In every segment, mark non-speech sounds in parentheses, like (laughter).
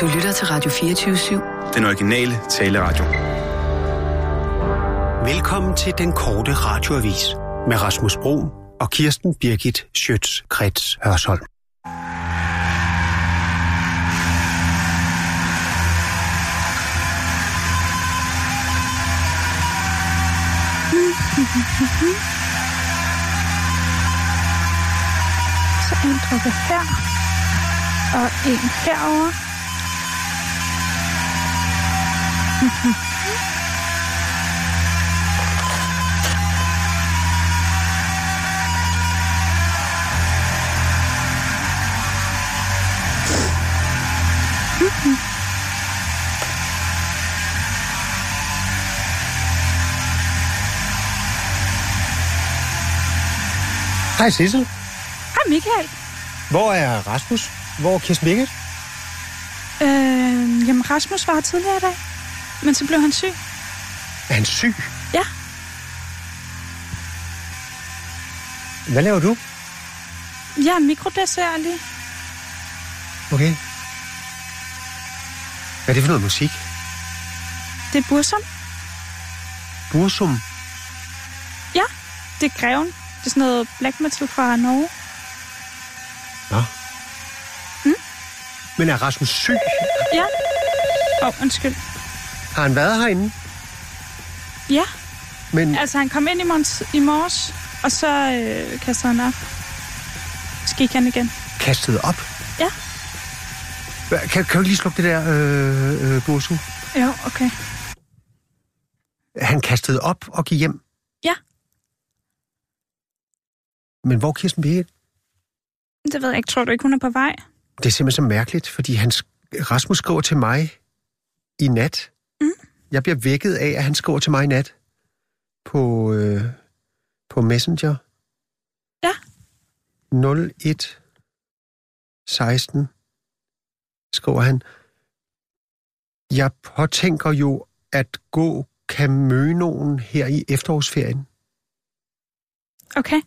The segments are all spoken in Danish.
Du lytter til Radio 24-7. Den originale taleradio. Velkommen til den korte radioavis med Rasmus Bro og Kirsten Birgit Schøtz-Krets Hørsholm. Så en drukke her, og en herover. Hej Sissel. Hej Michael. Hvor er Rasmus? Hvor er Kirsten Birgit? Øh, jamen Rasmus var tidligere i dag, men så blev han syg. Er han syg? Ja. Hvad laver du? Jeg er mikrodessert lige. Okay. Hvad er det for noget musik? Det er Bursum. Bursum. Ja, det er Greven. Det er sådan noget black metal fra Norge. Nå. Mm? Men er Rasmus syg? Ja. Åh, oh, undskyld. Har han været herinde? Ja, Men altså han kom ind i morges, i morges og så øh, kastede han op. Så gik han igen. kastet op? Ja. Kan, kan du lige slukke det der, øh, øh, Bursum? Jo, okay. Han kastede op og gik hjem. Ja. Men hvor er Kirsten Birgit? Det ved jeg ikke. Tror du ikke, hun er på vej? Det er simpelthen så mærkeligt, fordi han, Rasmus skriver til mig i nat. Mm. Jeg bliver vækket af, at han skriver til mig i nat på, øh, på Messenger. Ja. 01 16 skriver han. Jeg påtænker jo at gå Camønoen her i efterårsferien. Okay.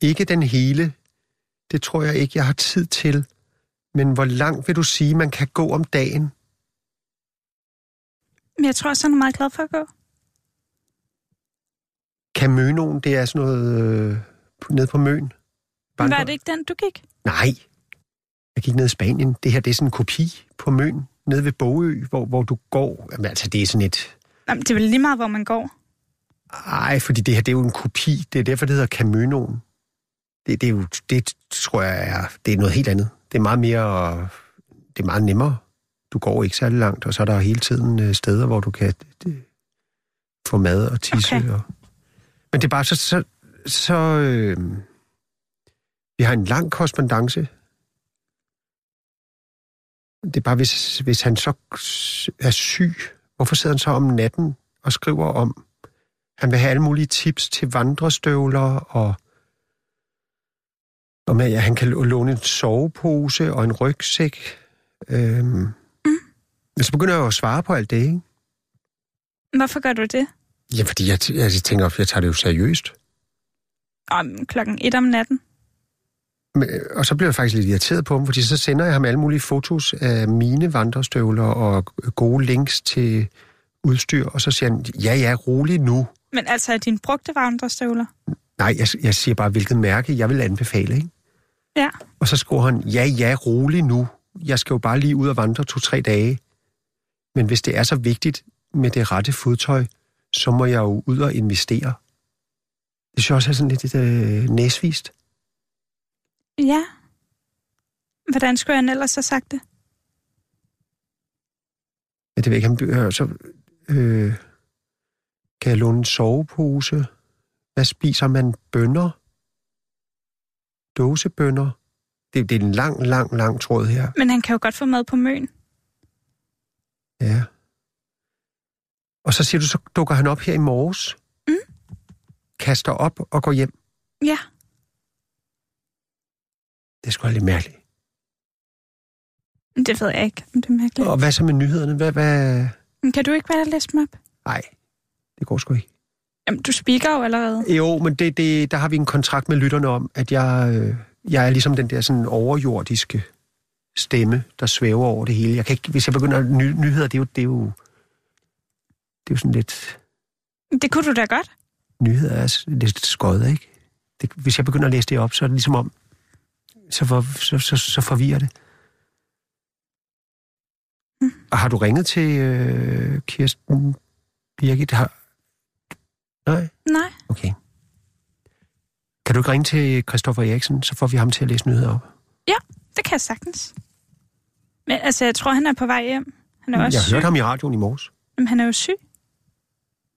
Ikke den hele. Det tror jeg ikke, jeg har tid til. Men hvor langt vil du sige, man kan gå om dagen? Men jeg tror også, han er meget glad for at gå. Camønoen, det er sådan noget øh, nede på Møn. Men var det ikke den, du gik? Nej. Jeg gik ned i Spanien. Det her, det er sådan en kopi på Møn, nede ved Bogø, hvor, hvor du går. Jamen, altså, det er sådan et... Jamen, det er vel lige meget, hvor man går. Ej, fordi det her, det er jo en kopi. Det er derfor, det hedder Camønoen. Det, det er jo, det tror jeg er, det er noget helt andet. Det er meget mere, det er meget nemmere. Du går ikke særlig langt, og så er der hele tiden øh, steder, hvor du kan det, få mad og tisse. Okay. Og, men det er bare så, så, så øh, vi har en lang korrespondence. Det er bare, hvis, hvis han så er syg, hvorfor sidder han så om natten og skriver om, han vil have alle mulige tips til vandrestøvler, og om at han kan låne en sovepose og en rygsæk. Øhm. Så begynder jeg jo at svare på alt det, ikke? Hvorfor gør du det? Ja, fordi jeg, jeg tænker, jeg tager det jo seriøst. Om klokken et om natten. Men, og så bliver jeg faktisk lidt irriteret på ham, fordi så sender jeg ham alle mulige fotos af mine vandrestøvler og gode links til udstyr, og så siger han, ja, ja, rolig nu. Men altså, er dine brugte vandrestøvler? Nej, jeg, jeg siger bare, hvilket mærke jeg vil anbefale, ikke? Ja. Og så skriver han, ja, ja, rolig nu. Jeg skal jo bare lige ud og vandre to-tre dage. Men hvis det er så vigtigt med det rette fodtøj, så må jeg jo ud og investere. Det synes jeg også er sådan lidt øh, næsvist. Ja. Hvordan skulle han ellers have sagt det? Ja, det ved jeg ikke. Han, øh, så, øh, kan jeg låne en sovepose? Hvad spiser man? Bønner? Dåsebønner? Det, det er en lang, lang, lang tråd her. Men han kan jo godt få mad på møn. Ja. Og så siger du, så dukker han op her i morges. Mm. Kaster op og går hjem. Ja. Det er sgu lidt mærkeligt. Det ved jeg ikke, om det er mærkeligt. Og hvad så med nyhederne? Hvad, hvad? Kan du ikke bare læse dem op? Nej, det går sgu ikke. Jamen, du speaker jo allerede. Jo, men det, det, der har vi en kontrakt med lytterne om, at jeg, øh, jeg er ligesom den der sådan overjordiske stemme, der svæver over det hele. Jeg kan ikke, hvis jeg begynder at ny, nyheder, det er jo, det er jo, det er jo sådan lidt... Det kunne du da godt. Nyheder er lidt skøjet, ikke? Det, hvis jeg begynder at læse det op, så er det ligesom om, så, for, så, så, så forvirrer det. Mm. Og har du ringet til øh, Kirsten Birgit? Har... Nej? Nej. Okay. Kan du ikke ringe til Christoffer Eriksen, så får vi ham til at læse nyheder op? Ja, det kan jeg sagtens. Men altså, jeg tror, han er på vej hjem. Han er også jeg syg. hørte ham i radioen i morges. Men han er jo syg.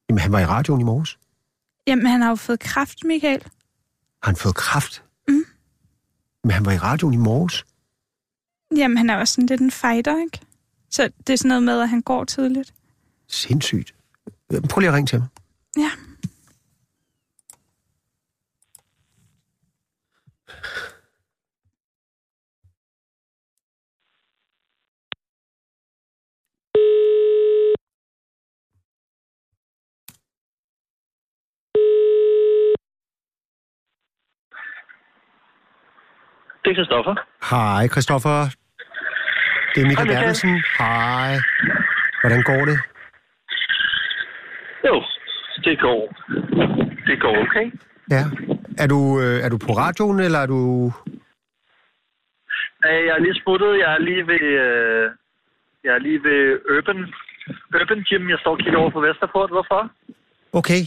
Jamen, han var i radioen i morges. Jamen, han har jo fået kraft, Michael. Har han fået kraft? Mm. Men han var i radioen i morges. Jamen, han er også sådan lidt en fighter, ikke? Så det er sådan noget med, at han går tidligt. Sindssygt. Prøv lige at ringe til ham. Ja. Det er Christoffer. Hej, Christoffer. Det er Michael Hej. Bertelsen. Hej. Hvordan går det? Jo, det går. Det går okay. Ja. Er du, øh, er du på radioen, eller er du... Jeg er lige smuttet. Jeg er lige ved, øh, jeg er lige ved Urban, Urban Gym. Jeg står og kigger over på Vesterport. Hvorfor? Okay.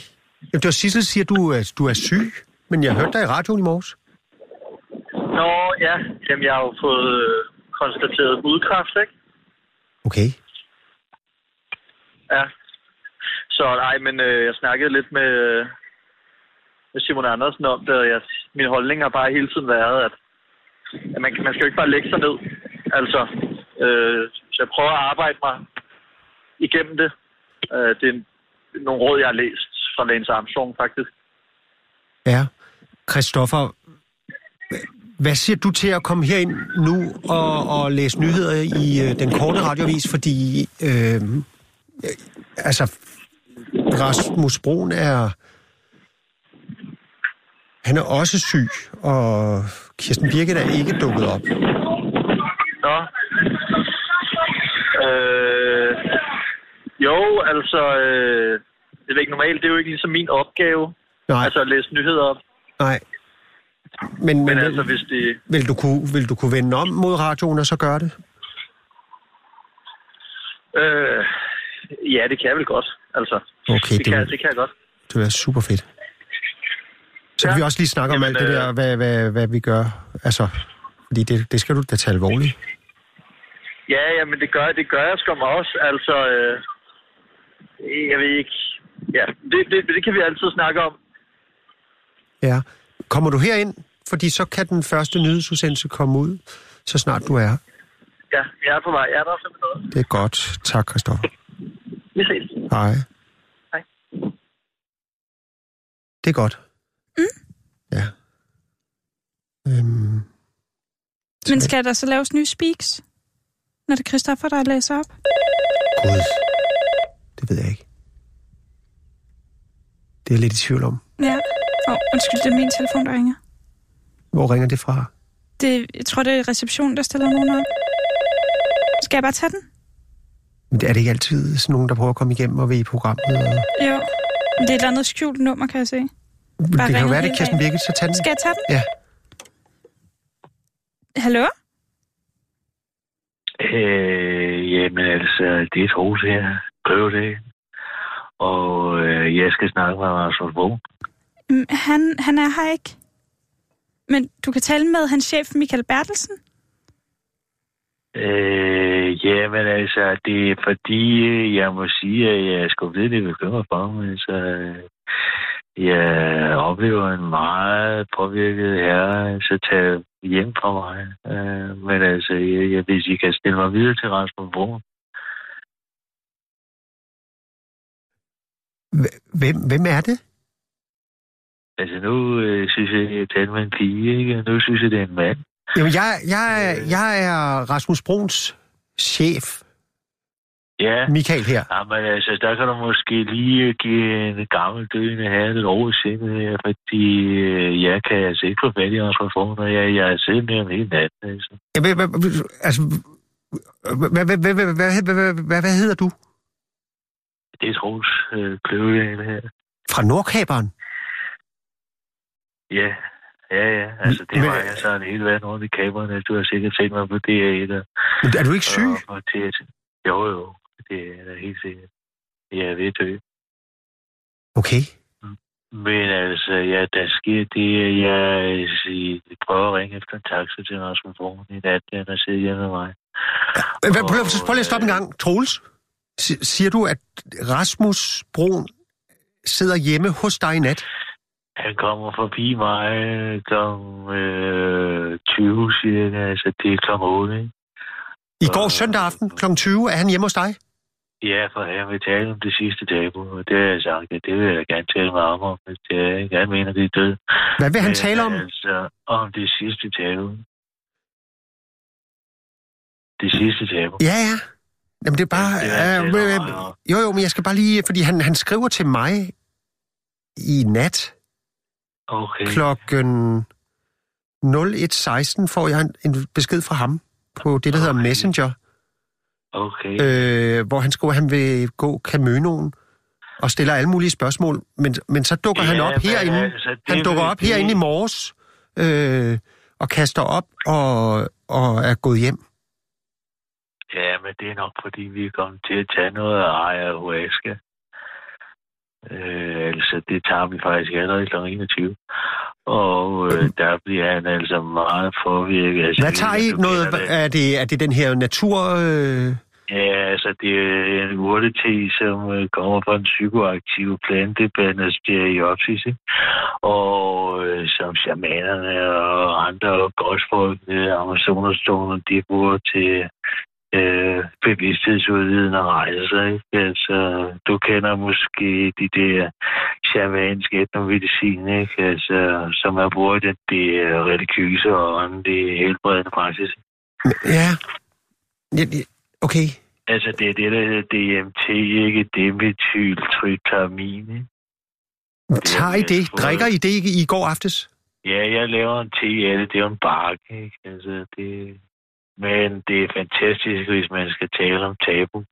Jamen, det var Sissel siger, at du, er- du er syg, men jeg hørte dig i radioen i morges. Nå, ja. Jamen, jeg har jo fået øh, konstateret hudkræft, ikke? Okay. Ja. Så nej, men øh, jeg snakkede lidt med, øh, med Simon Andersen om det, og jeg, min holdning har bare hele tiden været, at, at man, man skal jo ikke bare lægge sig ned. Altså, øh, så jeg prøver at arbejde mig igennem det. Øh, det er en- nogle råd, jeg har læst fra Lance Armstrong, faktisk. Ja. Christoffer, hvad siger du til at komme herind nu og, og læse nyheder i øh, den korte radiovis? Fordi, øh, øh, altså, Rasmus Broen er... Han er også syg, og Kirsten Birgit er ikke dukket op. Nå. Øh, jo, altså, øh, det er ikke normalt. Det er jo ikke ligesom min opgave, Nej, altså at læse nyheder op. nej. Men, men, Men altså, hvis det... vil, du kunne, vil du kunne vende om mod radioen og så gøre det? Øh, ja, det kan jeg vel godt. Altså, Okay, det, det, kan, vil, det kan jeg godt. det vil være super fedt. Så kan Ja. vi også lige snakke om Jamen, alt det øh, der, hvad, hvad, hvad vi gør. Altså, fordi det, det skal du da tage alvorligt. Ja, ja, men det gør, det gør jeg mig også. Altså, øh, jeg ved ikke... Ja, det, det, det kan vi altid snakke om. Ja. Kommer du herind? Fordi så kan den første nyhedsudsendelse komme ud, så snart du er. her. Ja, jeg er på vej. Jeg er der også med noget. Det er godt. Tak, Christoffer. Vi ses. Hej. Hej. Det er godt. Mm. Ja. Øhm, Men skal der så laves nye speaks? Når det er Christoffer, der læser op? Gud. Det ved jeg ikke. Det er jeg lidt i tvivl om. Ja. Oh, undskyld, det er min telefon, der ringer. Hvor ringer det fra? Det, jeg tror, det er receptionen, der stiller nogen op. Skal jeg bare tage den? Men er det ikke altid sådan nogen, der prøver at komme igennem og ved i programmet? Og... Jo. Men det er et eller andet skjult nummer, kan jeg se. Det kan jo være, det er Kirsten. Birgit, så tag den. Skal jeg tage den? Ja. Hallo? Øh, jamen altså, det er Troels her. Prøv det. Og øh, jeg skal snakke med Rasmus Bo. Mm, Han, han er her ikke. Men du kan tale med hans chef, Michael Bertelsen. Øh, jamen altså, det er fordi, øh, jeg må sige, at jeg skulle vide, det bekymrer for mig. Så øh, jeg oplever en meget påvirket herre, så tag hjem fra mig. Øh, men altså, jeg, jeg, hvis I kan stille mig videre til Rasmus Bo. Hvem, hvem er det? Altså nu øh, synes jeg, at jeg talte med en pige, ikke? og nu synes jeg, det er en mand. Jamen, jeg, jeg, øh. jeg er Rasmus Bruns chef. Ja. Michael her. Jamen, altså, der kan du måske lige øh, give en gammel døende herre lidt over sindet her, fordi øh, jeg kan altså ikke få fat i hans reformer. Jeg, jeg har siddet med ham hele natten, altså. Jamen, altså, hvad hedder du? Det er Troels øh, Kløvedal her. Fra Nordkaberen? Ja, ja, ja. Altså, det Men- var jeg så en hele verden rundt i kaberne. Du har sikkert set mig på DR1. Og, Men Er du ikke syg? og, og til, jo, jo. Det er da helt sikkert. Jeg er ved at dø. Okay. Men altså, ja, der sker det, at jeg øh, prøver at ringe efter en taxa til Rasmus Broen i nat, den har siddet hjemme med mig. Hvad, prøv, prøv, lige at stoppe en gang. Troels, si- siger du, at Rasmus Broen sidder hjemme hos dig i nat? Han kommer forbi mig kl. Øh, 20 cirka, altså det er kl. 8, ikke? I går søndag aften kl. 20 er han hjemme hos dig? Ja, for han vil tale om det sidste tabu, og det har jeg sagt, at det vil jeg gerne tale med ham om, hvis det er, jeg gerne mener, det er død. Hvad vil han tale om? Altså, om det sidste tabu. Det sidste tabu. Ja, ja. Jamen, det er bare... Det er øh, øh, er- jo, jo, men jeg skal bare lige... Fordi han, han skriver til mig i nat Okay. klokken 01.16 får jeg en, en besked fra ham på det, der hedder Okay. Messenger, Okay. øh, hvor han skriver, at han vil gå Camønoen og stiller alle mulige spørgsmål. Men, men så dukker han Ja, op men herinde. altså, det Han dukker op herinde i morges øh, og kaster op og, og er gået hjem. Ja, men det er nok, fordi vi er kommet til at tage noget af ayahuasca. Øh, altså, det tager vi faktisk allerede kl. 21. Og øh, der bliver han altså meget påvirket. Altså, Hvad tager I? Noget, er, det, er det den her natur... Øh, Ja, altså, det er en urtete, som øh, kommer fra en psykoaktiv plante, Banisteriopsis, ikke? og øh, som shamanerne og andre godsfolkene, Amazonerstoner, de bruger til øh, bevidsthedsudvidende rejser. Ikke? Altså, du kender måske de der shamanske etnomedicin, ikke? Altså, som er brugt i det, det religiøse og åndelige helbredende praksis. ja. Okay. Altså, det er det, der hedder DMT, ikke dimethyltryptamin. ikke? Tager I det? Drikker I det ikke i går aftes? Ja, jeg laver en te af det. Det er jo en bark, ikke? Altså, det... Men det er fantastisk, hvis man skal tale om tabu.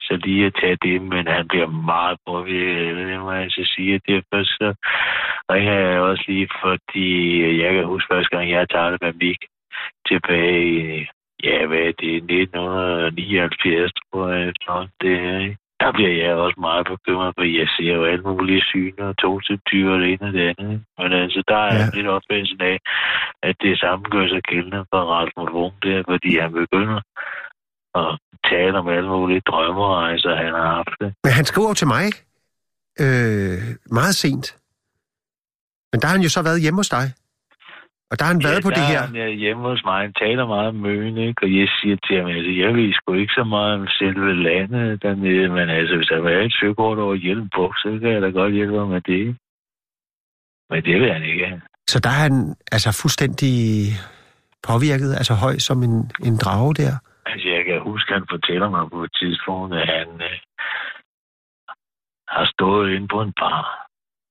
Så lige at tage det, men han bliver meget påvirket. det, må jeg så sige. Det er først så ringer jeg også lige, fordi jeg kan huske første gang, jeg talte med Mik tilbage i, ja, hvad er det, 1979, tror jeg, efterhånden, det her, ikke? Der bliver jeg også meget bekymret, for jeg ser jo alle mulige syner, og togtiltyre og det ene og det andet. Men altså, der er Ja. lidt opfattelsen af, at det samme gør sig gældende for Rasmus Wung der, fordi han begynder at tale om alle mulige drømmerejser, han har haft det. Men han skriver til mig øh, meget sent. Men der har han jo så været hjemme hos dig. Og der har han været på det er her. Han er hjemme hos mig, han taler meget om møen, ikke? og jeg siger til ham, altså, jeg ved sgu ikke så meget om selve landet dernede, men altså, hvis der var et søkort over hjelm på, så kan jeg da godt hjælpe ham med det. Men det vil han ikke. Så der er han altså fuldstændig påvirket, altså høj som en, en drage der. Altså, jeg kan huske, at han fortæller mig på et tidspunkt, at han øh, har stået inde på en bar.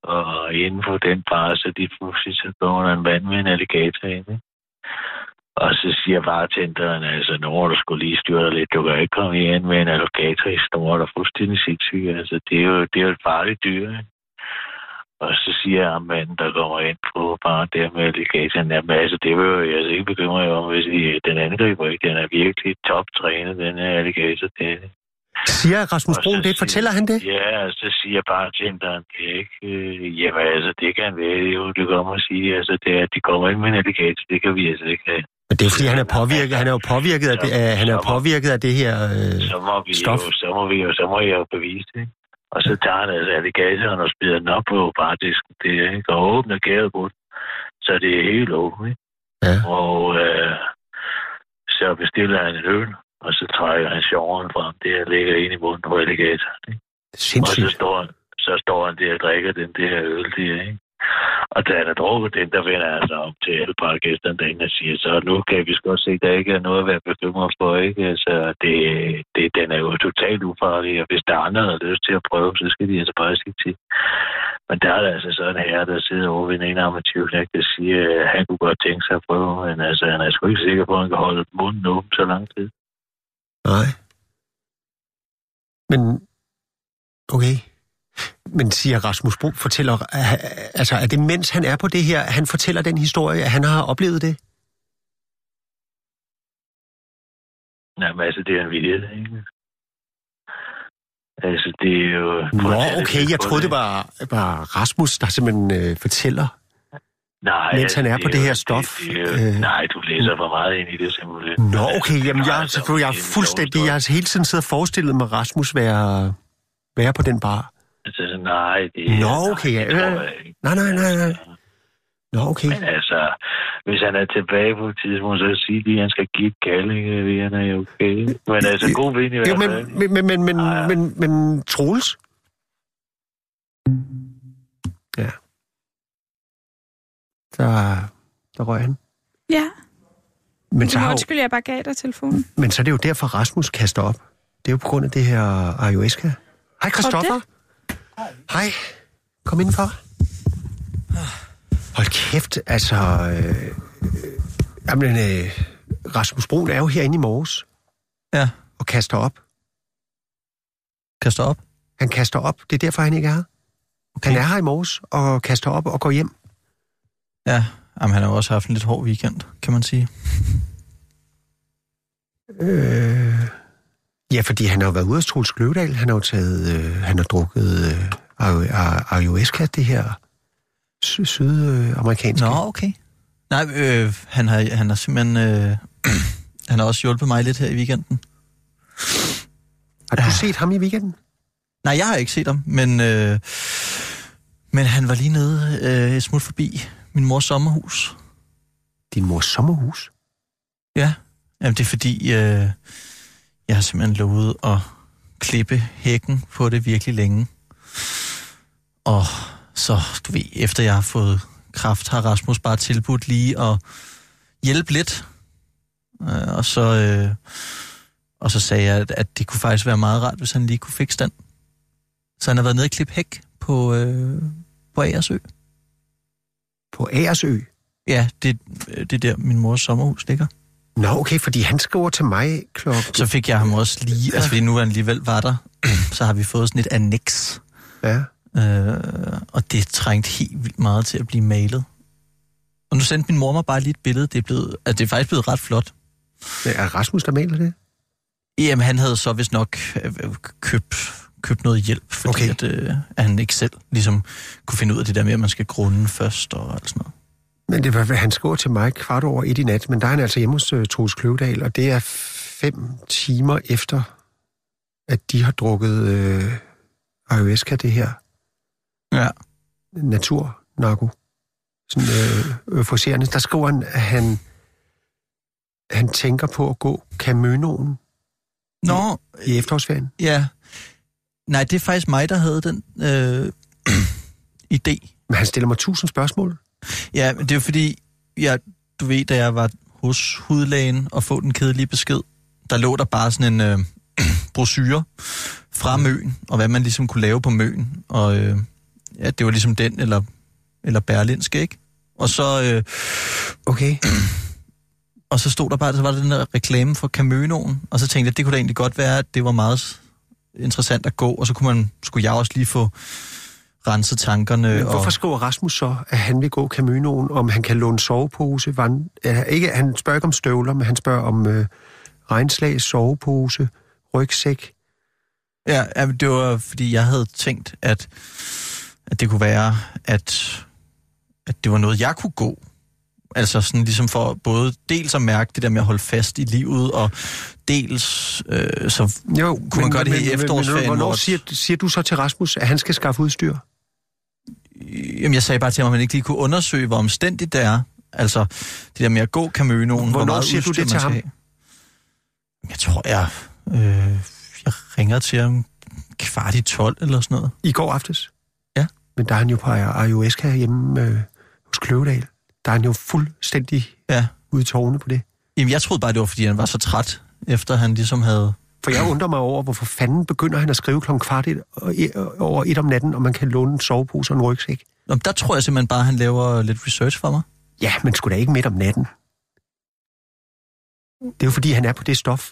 Og inden for den bar, så de pludselig så går der en vand med en alligator ind. Ikke? Og så siger bartenderen, altså, nu må du skulle lige styre dig lidt. Du kan ikke komme ind med en alligator i snor, der er fuldstændig sindssyg. Altså, det er jo, det er jo et farligt dyr. Ikke? Og så siger jeg manden, der kommer ind på bare der med alligatoren, jamen altså, det vil jeg altså ikke bekymre jer om, hvis I, den angriber ikke. Den er virkelig toptrænet, den her alligator. Den, Siger Rasmus Brun det? Fortæller han det? Ja, altså, så siger bartenderen, det ikke... Øh, jamen altså, det kan være jo, det kommer at sige. Altså, det er, at de kommer ind med en alligator, det kan vi altså ikke have. Men det er fordi, han er påvirket, han er jo påvirket af det, af, han er påvirket af det her... Øh, Så må vi Stof. jo, så må vi jo, så må jeg jo bevise det. Og så tager han altså alligatoren og spider den op på bardisken, det er, ikke? Og åbner gæret på den. Så det er helt åbent, ikke? Ja. Og øh, så bestiller han en øl, og så trækker han sjoveren frem, det her ligger inde i munden på alligatoren. Ikke? Og så sindssygt. står, han, så står han der og drikker den der øl der, ikke? Og da han er drukket den, der vender han sig om til alle parkgæsterne derinde og siger, så nu kan vi godt se, at der ikke er noget at være bekymret for, ikke? Altså, det, det, den er jo totalt ufarlig, og hvis der er andre, der har lyst til at prøve, så skal de altså bare sige til. Men der er der altså sådan en herre, der sidder over ved en ene armativknæk, der siger, at han kunne godt tænke sig at prøve, men altså, han er sgu ikke sikker på, at han kan holde munden åben så lang tid. Nej. Men, okay. Men siger Rasmus Bro, fortæller, altså er det mens han er på det her, han fortæller den historie, at han har oplevet det? Jamen altså, det er en vidighed, ikke? Altså, det er jo... Nå, okay, jeg troede, det var, var Rasmus, der simpelthen øh, fortæller, Nej, mens altså, han er det på det jo- her stof. Det, det, øh, nej, du læser for meget ind i det simpelthen. Nå, okay, jamen jeg, Altså, selvfølgelig, jeg det er fuldstændig, jeg har hele tiden siddet og forestillet mig Rasmus være, være på den bar. Altså, nej, det Nå, nej, okay, det ja, ikke. Nej, nej, nej, nej. Nå, okay. Men altså, hvis han er tilbage på et tidspunkt, så sig lige, at han skal give et kald, ikke? Han er jo okay. Men altså, god vind i hvert Jo, men, fald. men, men, men, men, Ja, ja. men, men Troels? Ja. Der, der røg han. Ja, Men så, har jo, undskylde, jeg bare gav dig telefonen. men så er det jo derfor, Rasmus kaster op. Det er jo på grund af det her ayahuasca. Hej, Christoffer. Hej. Kom indenfor. Hold kæft, altså... Øh, øh, jamen, øh, Rasmus Brun er jo herinde i morges Ja, og kaster op. kaster op. Han kaster op. Det er derfor, han ikke er her. Okay. Han er her i morges og kaster op og går hjem. Ja, jamen, han har jo også haft en lidt hård weekend, kan man sige. Øh, ja, fordi han har jo været ude af Troels Kløvedal. Han har jo taget... Øh, han har drukket øh, ayahuasca, det her sydamerikanske. Nå, okay. Nej, øh, han, har, han har simpelthen... Øh, han har også hjulpet mig lidt her i weekenden. Har du Ja. set ham i weekenden? Nej, jeg har ikke set ham, men, øh, men han var lige nede øh, et smut forbi min mors sommerhus. Din mors sommerhus? Ja, jamen det er fordi, øh, jeg har simpelthen lovet at klippe hækken på det virkelig længe. Og så, du ved, efter jeg har fået kraft, har Rasmus bare tilbudt lige at hjælpe lidt. Øh, og så... Øh, og så sagde jeg, at, at det kunne faktisk være meget rart, hvis han lige kunne fikse den. Så han har været nede og klippe hæk på, øh, på Agersø. På Agersø? Ja, det, det er der, min mors sommerhus ligger. Nå, okay, fordi han skriver til mig klokken... Så fik jeg ham også lige, altså fordi nu han alligevel var der, så har vi fået sådan et annex. Ja. Øh, og det er trængt helt vildt meget til at blive malet. Og nu sendte min mor mig bare lige et billede. Det er, blevet, altså, det er faktisk blevet ret flot. Er Rasmus, der maler det? Jamen, han havde så vist nok øh, købt, købt noget hjælp, fordi Okay. at, øh, at han ikke selv ligesom kunne finde ud af det der med, at man skal grunde først og alt sådan noget. Men det var, han skriver til mig kvart over et i nat, men der er han altså hjemme hos uh, Troels Kløvedal, og det er fem timer efter, at de har drukket øh, ayahuasca, det her Ja. naturnarko. Sådan øh, euforiserende. Der skriver han, at han, han tænker på at gå Camønoen Nå, i efterårsferien. ja. Nej, det er faktisk mig, der havde den øh, (clears throat) idé. Men han stiller mig tusind spørgsmål. Ja, men det er jo fordi, jeg, du ved, da jeg var hos hudlægen og få den kedelige besked, der lå der bare sådan en øh, (clears throat) brochure fra Møn, og hvad man ligesom kunne lave på Møn. Og øh, ja, det var ligesom den, eller, eller Berlinske, ikke? Og så, øh, (clears throat) Okay. og så stod der bare, så var der den der reklame for Camønoen, og så tænkte jeg, det kunne da egentlig godt være, at det var meget interessant at gå, og så kunne man, skulle jeg også lige få renset tankerne. Men hvorfor og, skriver Rasmus så, at han vil gå Camønoen, om han kan låne sovepose? Vand, ikke, han spørger ikke om støvler, men han spørger om øh, regnslag, sovepose, rygsæk. Ja, ja, men det var fordi, jeg havde tænkt, at, at det kunne være, at, at det var noget, jeg kunne gå. Altså sådan ligesom for både dels at mærke det der med at holde fast i livet, og dels øh, så Jo, Kunne man gøre det her i efterårsferien, hvornår hvor- siger, siger du så til Rasmus, at han skal skaffe udstyr? Jamen, jeg sagde bare til ham, at man ikke lige kunne undersøge, hvor omstændigt det er. Altså, det der med at gå Camønoen, hvor meget siger du det til ham? have. Jeg tror, jeg, øh, jeg ringer til ham kvart i 12 eller sådan noget. I går aftes? Ja. Men der er han jo på ayahuasca hjemme øh, hos Kløvedal. Der er han jo fuldstændig Ja. ude i tårne på det. Jamen, jeg troede bare, det var, fordi han var så træt, efter han ligesom havde... For jeg undrer mig over, hvorfor fanden begynder han at skrive klokken kvart et, et- over et om natten, og man kan låne en sovepose og en rygsæk. Nå, der tror jeg simpelthen bare, at han laver lidt research for mig. Ja, men sgu da ikke midt om natten. Det er jo fordi, han er på det stof.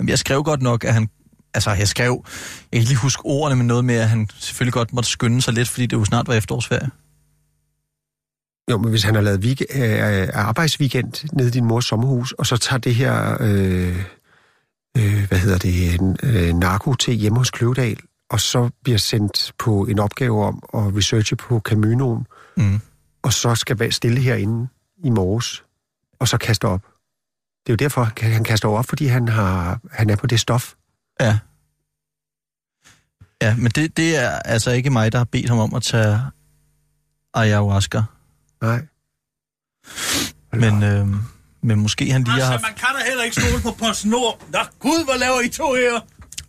Jamen, jeg skrev godt nok, at han... Altså, jeg skrev... Jeg kan ikke lige huske ordene, men noget med, at han selvfølgelig godt måtte skynde sig lidt, fordi det jo snart var efterårsferie. Jo, men hvis han har lavet week- øh, arbejdsweekend nede i din mors sommerhus, og så tager det her, øh, øh, hvad hedder det, øh, narko til hjemme hos Kløvedal, og så bliver sendt på en opgave om at researche på Caminoen, Mm. og så skal være stille herinde i morges, og så kaste op. Det er jo derfor, han kaster op, fordi han, har, han er på det stof. Ja. Ja, men det, det er altså ikke mig, der har bedt ham om at tage ayahuasca. Nej. Men, øh, men måske han lige har Altså, man kan da heller ikke stole på PostNord. Nå, gud, hvad laver I to her?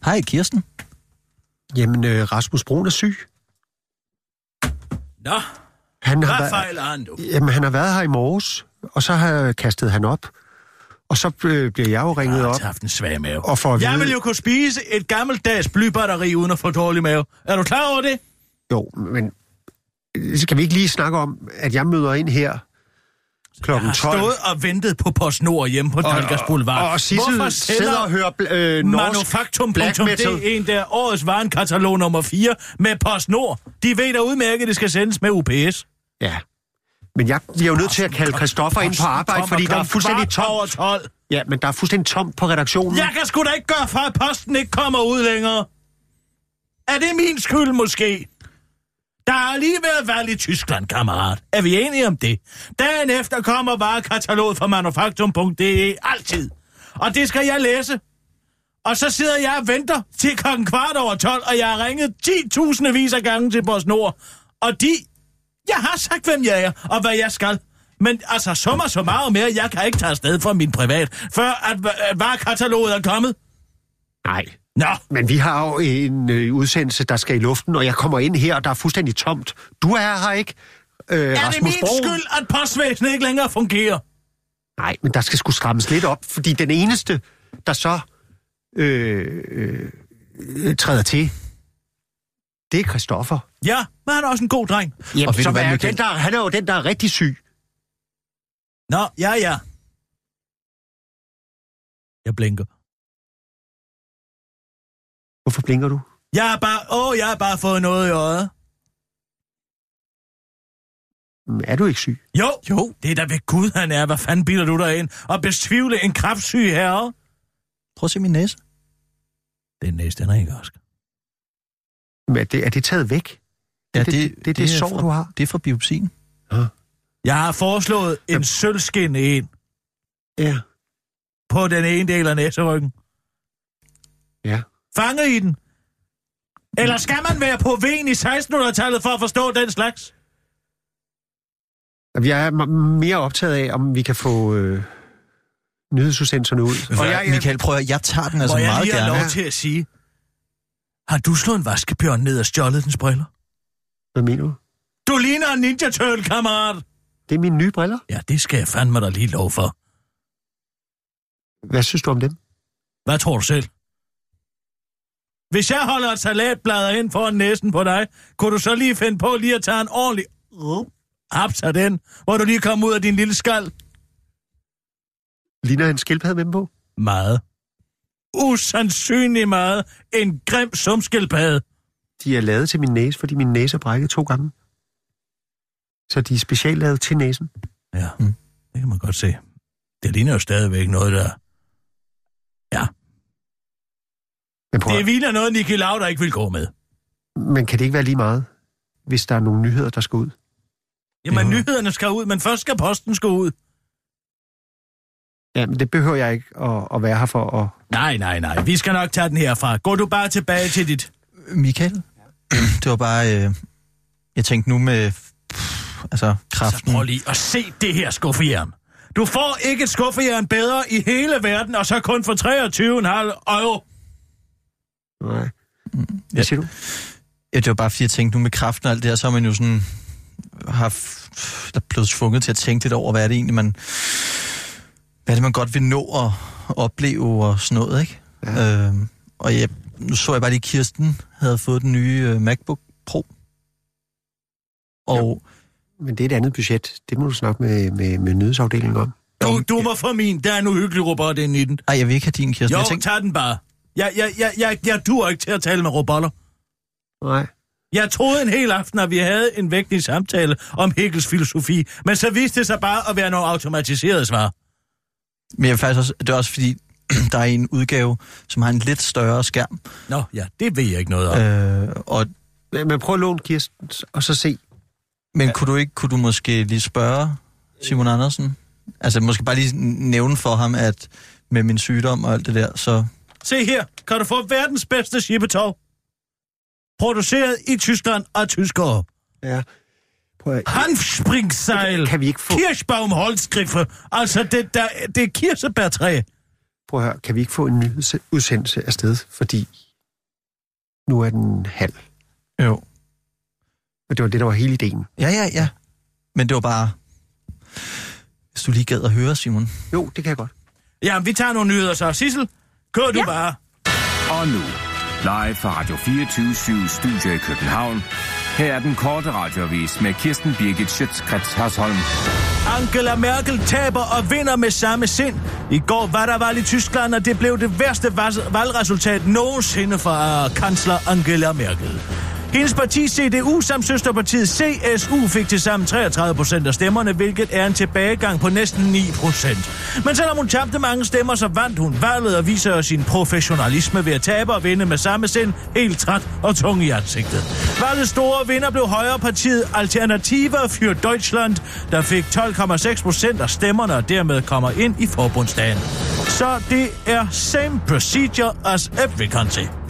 Hej, Kirsten. Jamen, øh, Rasmus Brun er syg. Nå, Han har, hvad været, fejler han nu? jamen, han har været her i morges, og så har kastet han op. Og så øh, bliver jeg jo ringet Jeg op, har haft en svag mave. og for at Jeg vide... vil jo kunne spise et gammeldags blybatteri uden at få dårlig mave. Er du klar over det? Jo, men skal vi ikke lige snakke om, at jeg møder ind her Jeg klokken har 12? stået og ventet på PostNord hjemme på Dalgas Boulevard. og, og Sissel Hvorfor sidder og hører øh, norsk Manufaktum.dk black metal. en der årets varenkatalog nummer 4 med PostNord. De ved da udmærket, at det skal sendes med UPS. Ja. Men jeg bliver jo nødt til at kalde Christoffer ind på arbejde, fordi der er fuldstændig tomt. 12. Ja, men der er fuldstændig tomt på redaktionen. Jeg kan sgu da ikke gøre for, at posten ikke kommer ud længere. Er det min skyld måske? Der har lige været valg i Tyskland, kammerat. Er vi enige om det? Dagen efter kommer bare kataloget fra manufaktum.de altid. Og det skal jeg læse. Og så sidder jeg og venter til klokken kvart over 12, og jeg har ringet 10.000 vis af gange til PostNord. Og de... Jeg har sagt, hvem jeg er, og hvad jeg skal. Men altså, summer så meget mere, jeg kan ikke tage afsted fra min privat, før at, at varekataloget er kommet. Nej. Nå, Men vi har jo en øh, udsendelse, der skal i luften, og jeg kommer ind her, og der er fuldstændig tomt. Du er her ikke, øh, er det Rasmus min Broen. skyld, at postvæsenet ikke længere fungerer? Nej, men der skal sgu strammes lidt op, fordi den eneste, der så øh, øh, øh, træder til, det er Christoffer. Ja, men han er også en god dreng. Jamen, Og ved du som hvad, er Michael? den, der, han er jo den, der er rigtig syg. Nå, ja, ja. Jeg blinker. Hvorfor blinker du? Jeg har bare... Åh, jeg har bare fået noget i øjet. Mm, Er du ikke syg? Jo, Jo. det er da ved Gud, han er. Hvad fanden bilder du dig ind? Og bestvivle en kraftsyg herre? Prøv at se min næse. Den næste, den er ikke også. Men er det, er det taget væk? Ja, det, det, det, det, det er sår, fra, du har? Det er fra biopsien. Jeg har foreslået en sølvskin en Ja. på den ene del af næseryggen. Ja. Fanget i den. Eller skal man være på ven i 1600-tallet for at forstå den slags? Jeg er mere optaget af, om vi kan få øh, nyhedsudsendelserne ud. Og jeg, Michael, prøv at, jeg tager den altså Må jeg meget lige have gerne. lov til at sige, har du slået en vaskebjørn ned og stjålet dens briller? Hvad mener du? Du ligner en ninja turtle, kammerat. Det er mine nye briller. Ja, det skal jeg fandme dig lige lov for. Hvad synes du om dem? Hvad tror du selv? Hvis jeg holder et salatblad ind foran næsen på dig, kunne du så lige finde på lige at tage en ordentlig haps af den, hvor du lige kommer ud af din lille skal? Ligner en skildpadde med dem på? Meget. Usandsynlig meget. En grim sumskildpadde. De er lavet til min næse, fordi min næse er brækket to gange. Så de er specielt lavet til næsen. Ja, mm. det kan man godt se. Det ligner jo stadigvæk noget, der... Ja, Men, prøv, det hviler noget, Niki Lauda ikke vil gå med. men kan det ikke være lige meget, hvis der er nogle nyheder, der skal ud? Jamen, Jo. nyhederne skal ud, men først skal posten skal ud. Ja, men det behøver jeg ikke at, at være her for at... Nej, nej, nej. Vi skal nok tage den herfra. Gå du bare tilbage til dit... Michael, det var bare... Øh, jeg tænkte nu med... Pff, altså, Så kraften... prøv lige at se det her skuffejern. Du får ikke et skuffejern bedre i hele verden, og så kun for 23,5 euro. Nej. Ja. Hvad siger du? Ja, det var bare fordi, jeg tænkte nu med kraften og alt det her, så har man jo sådan haft der blev tvunget til at tænke lidt over, hvad er det egentlig, man, hvad er det, man godt vil nå at opleve og sådan noget, ikke? Ja. Øhm, og jeg, nu så jeg bare lige, Kirsten havde fået den nye uh, MacBook Pro. Og Men det er et andet budget. Det må du snakke med, med, med nyhedsafdelingen om. Du, du må få min. Der er nu hyggelig robot inde i den. ej, jeg vil ikke have din, Kirsten. Jo, jeg tænkte, tag den bare. Jeg, jeg, jeg, jeg, jeg dur ikke til at tale med robotter. Nej. Jeg troede en hel aften, at vi havde en vigtig samtale om Hegels filosofi, men så viste det sig bare at være nogle automatiserede svar. men jeg faktisk også, det er også fordi, (clears throat) der er en udgave, som har en lidt større skærm. Nå, ja, det ved jeg ikke noget om. Øh, og, Men men prøv at låne Kirsten, og så se. men kunne du ikke, kunne du måske lige spørge Simon Andersen? Altså måske bare lige nævne for ham, at med min sygdom og alt det der, så... Se her, kan du få verdens bedste shippetov. Produceret i Tyskland af tyskere. Ja. Prøv at, Hanfspringsejl. Kan vi ikke få- Kirschbaum Holzgriffe. Altså, det, der, det er kirsebærtræ. prøv at høre, kan vi ikke få en nyhedsudsendelse afsted? Fordi nu er den halv. Jo. Og det var det, der var hele ideen. Ja, ja, ja. Men det var bare... Hvis du lige gad at høre, Simon. Jo, det kan jeg godt. Ja, vi tager nogle nyheder så. Sissel, kør du Ja. bare. Og nu, live fra Radio 24 Studio i København. Her er den korte radiovis med Kirsten Birgit Schøtzgrads Hasholm. Angela Merkel taber og vinder med samme sind. I går var der valg i Tyskland, og det blev det værste valgresultat nogensinde fra kansler Angela Merkel. Hendes parti CDU samt søsterpartiet CSU fik til sammen 33 procent af stemmerne, hvilket er en tilbagegang på næsten 9 procent. Men selvom hun tabte mange stemmer, så vandt hun valget og viser sin professionalisme ved at tabe og vinde med samme sind, helt træt og tung i ansigtet. Valgets store vinder blev højrepartiet Alternative für Deutschland, der fik 12,6 procent af stemmerne og dermed kommer ind i forbundsdagen. Så det er same procedure as every country.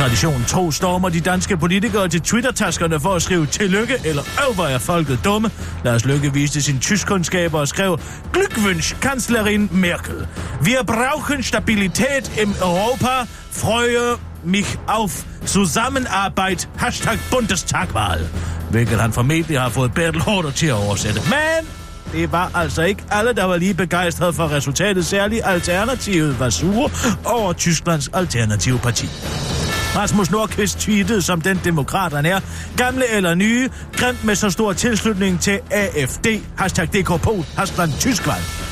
Traditionen tro stormer de danske politikere til Twitter-taskerne for at skrive tillykke eller øv, hvor er folket dumme. Lars Lykke viste sin tyskkundskaber og skrev Glückwunsch, kanslerin Merkel. Wir brauchen Stabilität im Europa. Freue mich auf Zusammenarbeit. Hashtag Bundestagwahl. Hvilket han formentlig har fået Bertel Hårder til at oversætte. Men det var altså ikke alle, der var lige begejstrede for resultatet. Særligt Alternativet var sure over Tysklands Alternative Parti. Rasmus Nordqvist tweetede, som den demokrat han er, gamle eller nye, grimt med så stor tilslutning til AFD, hashtag DKP, hashtag Tyskland.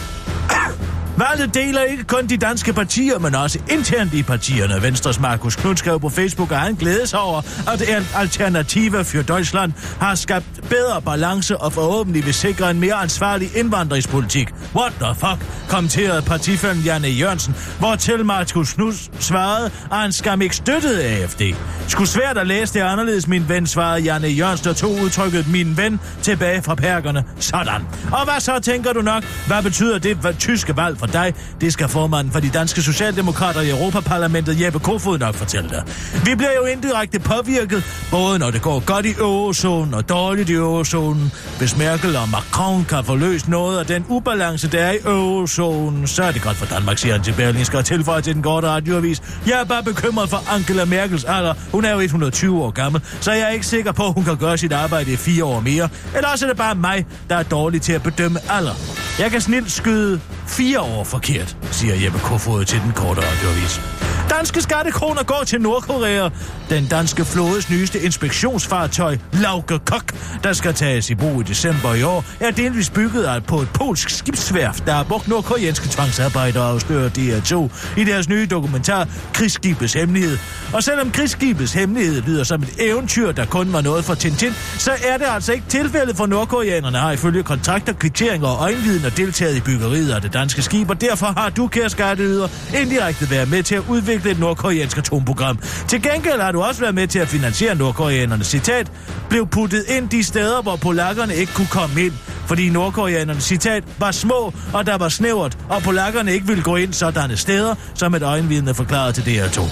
Valget deler ikke kun de danske partier, men også internt i partierne. Venstres Markus Knud skrev på Facebook, at han glædes over, at Alternative for Deutschland har skabt bedre balance og forhåbentlig vil sikre en mere ansvarlig indvandringspolitik. What the fuck, kommenterede partifælden Janne Jørgensen, hvor til Markus Knud svarede, at han skam ikke støttede AFD. Skulle svært at læse det anderledes, min ven, svarede Janne Jørgensen og tog udtrykket min ven tilbage fra perkerne. Sådan. Og hvad så, tænker du nok? Hvad betyder det tyske valg for dig? Det skal formanden for de danske socialdemokrater i Europaparlamentet, Jeppe Kofod, nok fortælle dig. Vi bliver jo indirekte påvirket, både når det går godt i eurozonen og dårligt i eurozonen. Hvis Merkel og Macron kan få løst noget af den ubalance, der er i eurozonen, så er det godt for Danmark, siger han til Berlingske og tilføjer til den korte radioavis. Jeg er bare bekymret for Angela Merkels alder. Hun er jo 120 år gammel, så jeg er ikke sikker på, at hun kan gøre sit arbejde i fire år mere. Eller også er det bare mig, der er dårlig til at bedømme alder. Jeg kan snilt skyde fire år forkert, siger Jeppe Kofod til den korte radioavis. Danske skattekroner går til Nordkorea. Den danske flådes nyeste inspektionsfartøj, Lauke Kok, der skal tages i brug i december i år, er delvis bygget på et polsk skibsværft, der har brugt nordkoreanske tvangsarbejdere og afslører DR2 i deres nye dokumentar Krigsskibets Hemmelighed. Og selvom Krigsskibets Hemmelighed lyder som et eventyr, der kun var noget for Tintin, så er det altså ikke tilfældet for nordkoreanerne har ifølge kontrakter, kvitteringer og øjenviden og deltaget i byggeriet af det danske skib, og derfor har du, kære skatteyder, indirekte været med til at udvikle et nordkoreansk atomprogram. Til gengæld har du også været med til at finansiere nordkoreanerne. citat, blev puttet ind de steder, hvor polakkerne ikke kunne komme ind, fordi nordkoreanerne, citat var små, og der var snævert, og polakkerne ikke ville gå ind sådanne steder, som et øjenvidne forklarede til DR2.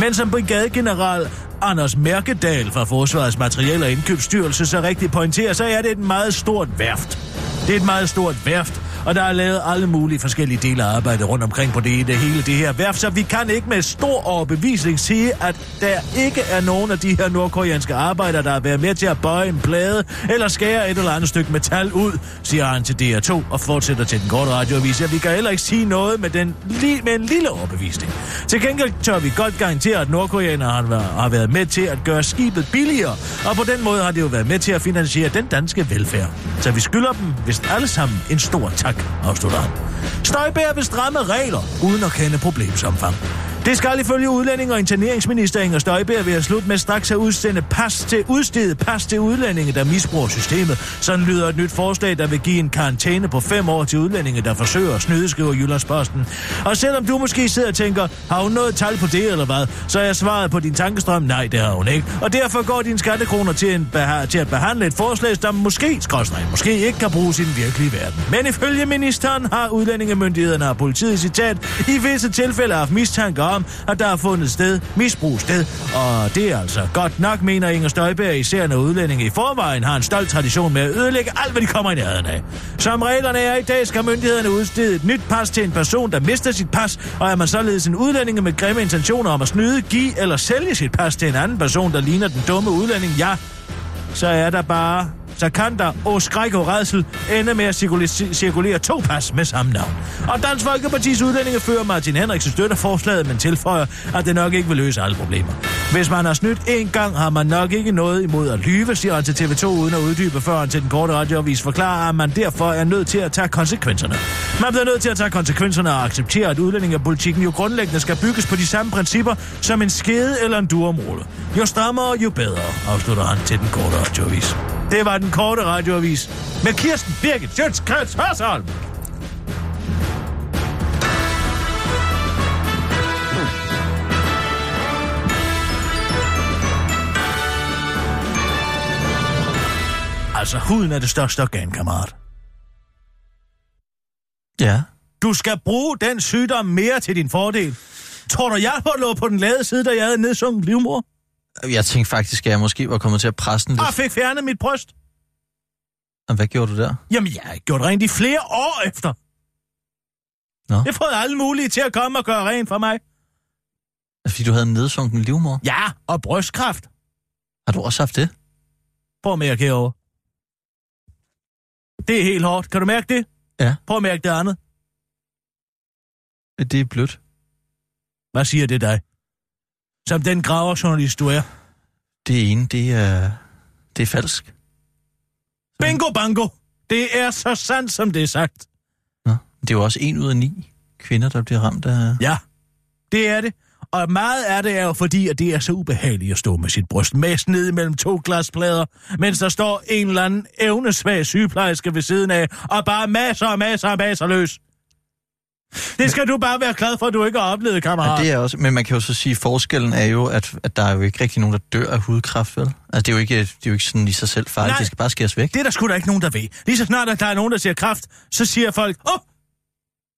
Men som brigadegeneral Anders Mærkedal fra Forsvarets Materiel- og Indkøbsstyrelse så rigtigt pointerer, så er det et meget stort værft. Det er et meget stort værft, og der er lavet alle mulige forskellige dele af arbejde rundt omkring på det, det hele det her værft, så vi kan ikke med stor overbevisning sige, at der ikke er nogen af de her nordkoreanske arbejdere, der har været med til at bøje en plade eller skære et eller andet stykke metal ud, siger han til DR2 og fortsætter til den korte radioavis. Ja, vi kan heller ikke sige noget med, den, li- med en lille overbevisning. Til gengæld tør vi godt garantere, at nordkoreanere har, har været med til at gøre skibet billigere, og på den måde har det jo været med til at finansiere den danske velfærd. Så vi skylder dem vist alle sammen en stor tak, afslutter han. Støjbær vil stramme regler, uden at kende problemsomfang. Det skal ifølge udlænding og interneringsminister Inger Støjberg være slut med straks at udsende pas til udstede pas til udlændinge, der misbruger systemet. Sådan lyder et nyt forslag, der vil give en karantæne på fem år til udlændinge, der forsøger at snyde, skriver Jyllandsposten. Og selvom du måske sidder og tænker, har hun noget tal på det eller hvad, så er jeg svaret på din tankestrøm, nej, det har hun ikke. Og derfor går dine skattekroner til, en beha- til at behandle et forslag, der måske, skrådstræk, måske ikke kan bruges i den virkelige verden. Men ifølge ministeren har udlændingemyndighederne og politiet citat i visse tilfælde haft mistanke om, at der er fundet sted misbrug sted. Og det er altså godt nok, mener Inger Støjberg, især når udlændinge i forvejen har en stolt tradition med at ødelægge alt, hvad de kommer i nærheden af. Som reglerne er i dag, skal myndighederne udstede et nyt pas til en person, der mister sit pas, og er man således en udlænding med grimme intentioner om at snyde, give eller sælge sit pas til en anden person, der ligner den dumme udlænding, ja, så er der bare så kan der, og skræk og redsel, ende med at cirkulere, cirkulere to pas med samme navn. Og Dansk Folkepartis udlændingefører Martin Henriksen støtter forslaget, men tilføjer, at det nok ikke vil løse alle problemer. Hvis man har snydt en gang, har man nok ikke noget imod at lyve, siger han til TV2 uden at uddybe, før han til den korte radioavis forklarer, at man derfor er nødt til at tage konsekvenserne. Man bliver nødt til at tage konsekvenserne og acceptere, at udlændingepolitikken jo grundlæggende skal bygges på de samme principper som en skede eller en durumrulle. Jo strammere, jo bedre, afslutter han til den korte radioavis. Det var den korte radioavis med Kirsten Birgit Sjøtskrets Hørsholm. Altså, huden er det største organ, kammerat. Ja. Du skal bruge den sygdom mere til din fordel. Tror du, jeg lå på den lade side, da jeg havde nedsunket livmor? Jeg tænkte faktisk, at jeg måske var kommet til at presse den lidt. Og fik fjernet mit bryst? Og hvad gjorde du der? Jamen, jeg har gjort rent i flere år efter. Nå. Jeg har fået alle mulige til at komme og gøre rent for mig. Fordi du havde en nedsunken livmor? Ja, og brystkræft. Har du også haft det? Prøv at mærke herovre. Det er helt hårdt. Kan du mærke det? Ja. Prøv at mærke det andet. Det er blødt. Hvad siger det dig? Som den graverjournalist, du er. Det ene, det er, det er falsk. Bingo bango! Det er så sandt, som det er sagt. Nå. Det er jo også en ud af ni kvinder, der bliver ramt af... Ja, det er det. Og meget af det er jo fordi, at det er så ubehageligt at stå med sit bryst mest ned mellem to glasplader, mens der står en eller anden evnesvag sygeplejerske ved siden af, og bare masser og masser og masser løs. Det skal du bare være glad for, at du ikke har oplevet, kammerat. Ja, det er også, men man kan jo så sige, at forskellen er jo, at, at der er jo ikke rigtig nogen, der dør af hudkræft, vel? Altså, det er jo ikke, det er jo ikke sådan i sig selv farligt. Nej. Det skal bare skæres væk. Det er der sgu da ikke nogen, der ved. Lige så snart, at der er nogen, der siger kraft, så siger folk, åh, oh,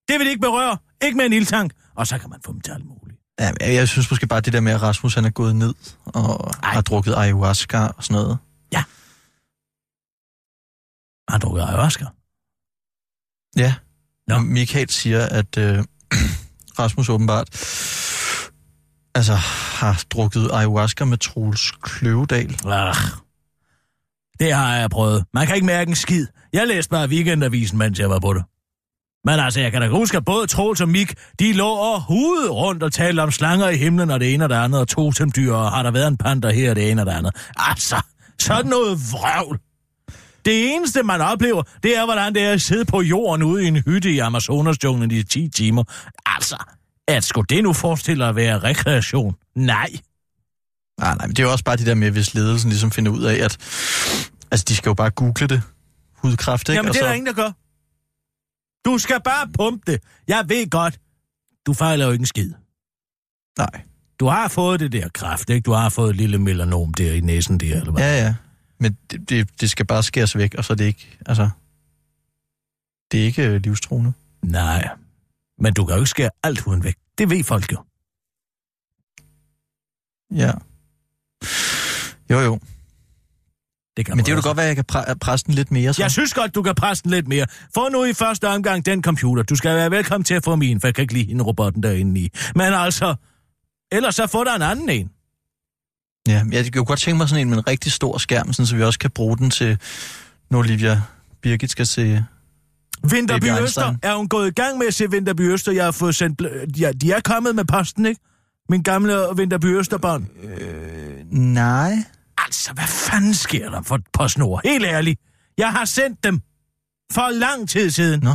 det vil de ikke berøre. Ikke med en ildtank. Og så kan man få dem til alt muligt. Ja, men jeg synes måske bare, det der med, at Rasmus han er gået ned og Ej. Har drukket ayahuasca og sådan noget. Han drukker ayahuasca. Ja. Nå. Michael siger, at øh, (clears throat) Rasmus åbenbart altså, har drukket ayahuasca med Troels Kløvedal. Ach, det har jeg prøvet. Man kan ikke mærke en skid. Jeg læste bare weekendavisen, mens jeg var på det. Men altså, jeg kan da huske, at både Troels og Mik, de lå og hudede rundt og talte om slanger i himlen og det ene og det andet, og totemdyr, og har der været en panter her og det ene og det andet. Altså, sådan noget vrøvl. Det eneste, man oplever, det er, hvordan det er at sidde på jorden ude i en hytte i Amazonas-junglen i 10 timer. Altså, at skulle det nu forestille at være rekreation? Nej. Nej, nej, men det er jo også bare det der med, hvis ledelsen ligesom finder ud af, at altså, de skal jo bare google det. Hudkræft, ikke? Jamen, det er så, der ingen, der gør. Du skal bare pumpe det. Jeg ved godt, du fejler jo ikke en skid. Nej. Du har fået det der kræft, ikke? Du har fået et lille melanom der i næsen der, eller hvad? Ja, ja. Men det, det, det skal bare skæres væk, og så er det ikke, altså... Det er ikke øh, livstruende. Nej. Men du kan jo ikke skære alt huden væk. Det ved folk jo. Ja. Jo, jo. Det kan Men det vil også. godt være, at jeg kan pre- presse den lidt mere, så. Jeg synes godt, du kan presse den lidt mere. Få nu i første omgang den computer. Du skal være velkommen til at få min, for jeg kan ikke lide hende robotten derinde i. Men altså, ellers så få dig en anden en. Ja, jeg kunne godt tænke mig sådan en med en rigtig stor skærm, sådan, så vi også kan bruge den til, når Olivia Birgit skal se... Vinterby Øster. Er hun gået i gang med at se Vinterby Øster? Jeg har fået sendt... Ja, de er kommet med posten, ikke? Min gamle Vinterby Østerbånd. Nej. Altså, hvad fanden sker der for PostNord? Helt ærligt. Jeg har sendt dem for lang tid siden. Nå.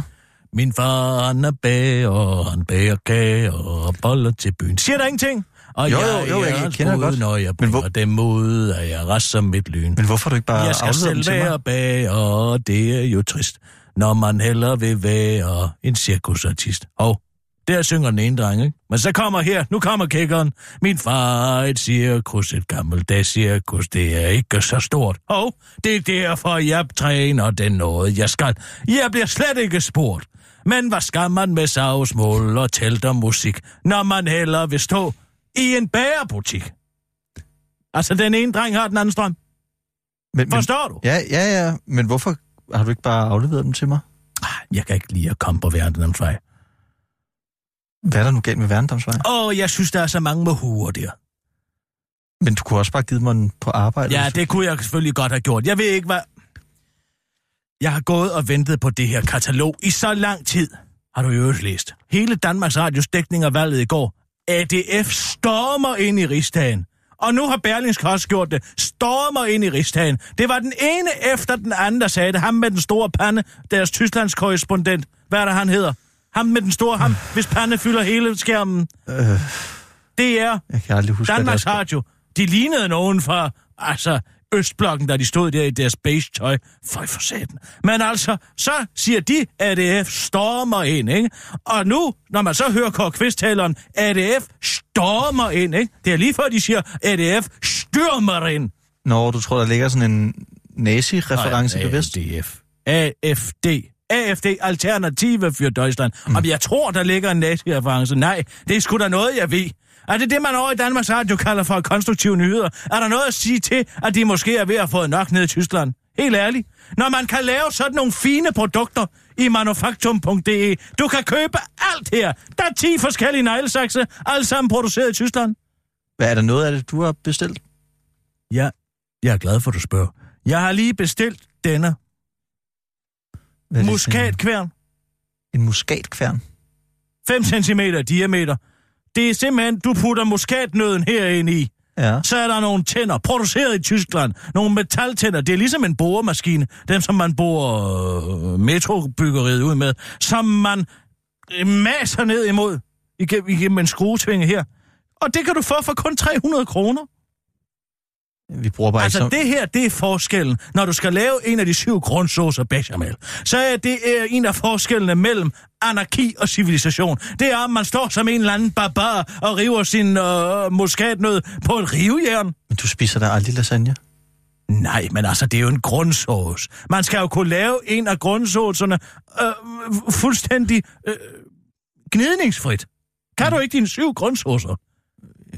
Min far, han er bager, han bager kager og boller til byen. Siger der ingenting? Og Jo, jo, jeg, jo, jeg er kender brud, godt. Når jeg Men bringer hvor- dem ud, er jeg rest som mit lyn. Men hvorfor du ikke bare jeg skal selv være bager, og det er jo trist, når man heller vil være en cirkusartist. Hov, der synger den ene dreng, ikke? Men så kommer her, nu kommer kickeren. Min far er et cirkus, et gammeldags cirkus, det er ikke så stort. Hov, det er derfor, jeg træner den noget, jeg skal. Jeg bliver slet ikke spurgt. Men hvad skal man med savsmål og telt og musik, når man heller vil stå i en bagerbutik? Altså, den ene dreng har den anden strøm. Men, men, Forstår du? ja, ja, ja. Men hvorfor har du ikke bare afleveret dem til mig? Jeg kan ikke lide at komme på Værendamsvej. Hvad er der nu galt med Værendamsvej? Åh, jeg synes, der er så mange med huer der. Men du kunne også bare give mig den på arbejde. Ja, det kunne jeg selvfølgelig godt have gjort. Jeg ved ikke, hvad... Jeg har gået og ventet på det her katalog i så lang tid. Har du øvrigt læst? Hele Danmarks Radios dækning af valget i går. ADF stormer ind i Rigsdagen. Og nu har Berlingske også gjort det. Stormer ind i Rigsdagen. Det var den ene efter den anden, der sagde det. Ham med den store pande, deres Tysklands korrespondent. Hvad er det, han hedder? Ham med den store ham, hvis pande fylder hele skærmen. Øh, Det er jeg kan aldrig huske, Danmarks. Radio. De lignede nogen fra, altså, Østblokken, da de stod der i deres beige tøj. Føj for satan. Men altså, så siger de, ADF stormer ind, ikke? Og nu, når man så hører Kåre Kvist tale om, ADF stormer ind, ikke? Det er lige før, de siger, ADF styrmer ind. Nå, du tror, der ligger sådan en nazi-reference bevidst? AFDF. AFD. AFD, Alternative for Deutschland. Mm. Om jeg tror, der ligger en nazi-reference? Nej, det er sgu da noget, jeg ved. Er det det, man over i Danmarks Radio kalder for konstruktive nyheder? Er der noget at sige til, at de måske er ved at få nok ned i Tyskland? Helt ærligt. Når man kan lave sådan nogle fine produkter i manufaktum.de. Du kan købe alt her. Der er 10 forskellige neglesakse, alle sammen produceret i Tyskland. Hvad er der noget af det, du har bestilt? Ja, jeg er glad for, at du spørger. Jeg har lige bestilt denne muskatkværn. En, en muskatkværn? 5 cm diameter. Det er simpelthen, du putter muskatnøden herinde i. Ja. Så er der nogle tænder, produceret i Tyskland. Nogle metaltænder. Det er ligesom en boremaskine. Dem, som man borer øh, metrobyggeriet ud med. Som man øh, maser ned imod. Igennem, igennem en skruetvinge her. Og det kan du få for kun 300 kroner. Vi bruger bare Altså, ikke så... det her, det er forskellen. Når du skal lave en af de syv grundsaucer bechamel, så er det er en af forskellene mellem anarki og civilisation. Det er, om man står som en eller anden barbar og river sin øh, muskatnød på et rivejern. Men du spiser da aldrig lasagne? Nej, men altså, det er jo en grundsauce. Man skal jo kunne lave en af grundsaucerne øh, fuldstændig øh, gnidningsfrit. Kan du ikke dine syv grundsaucer?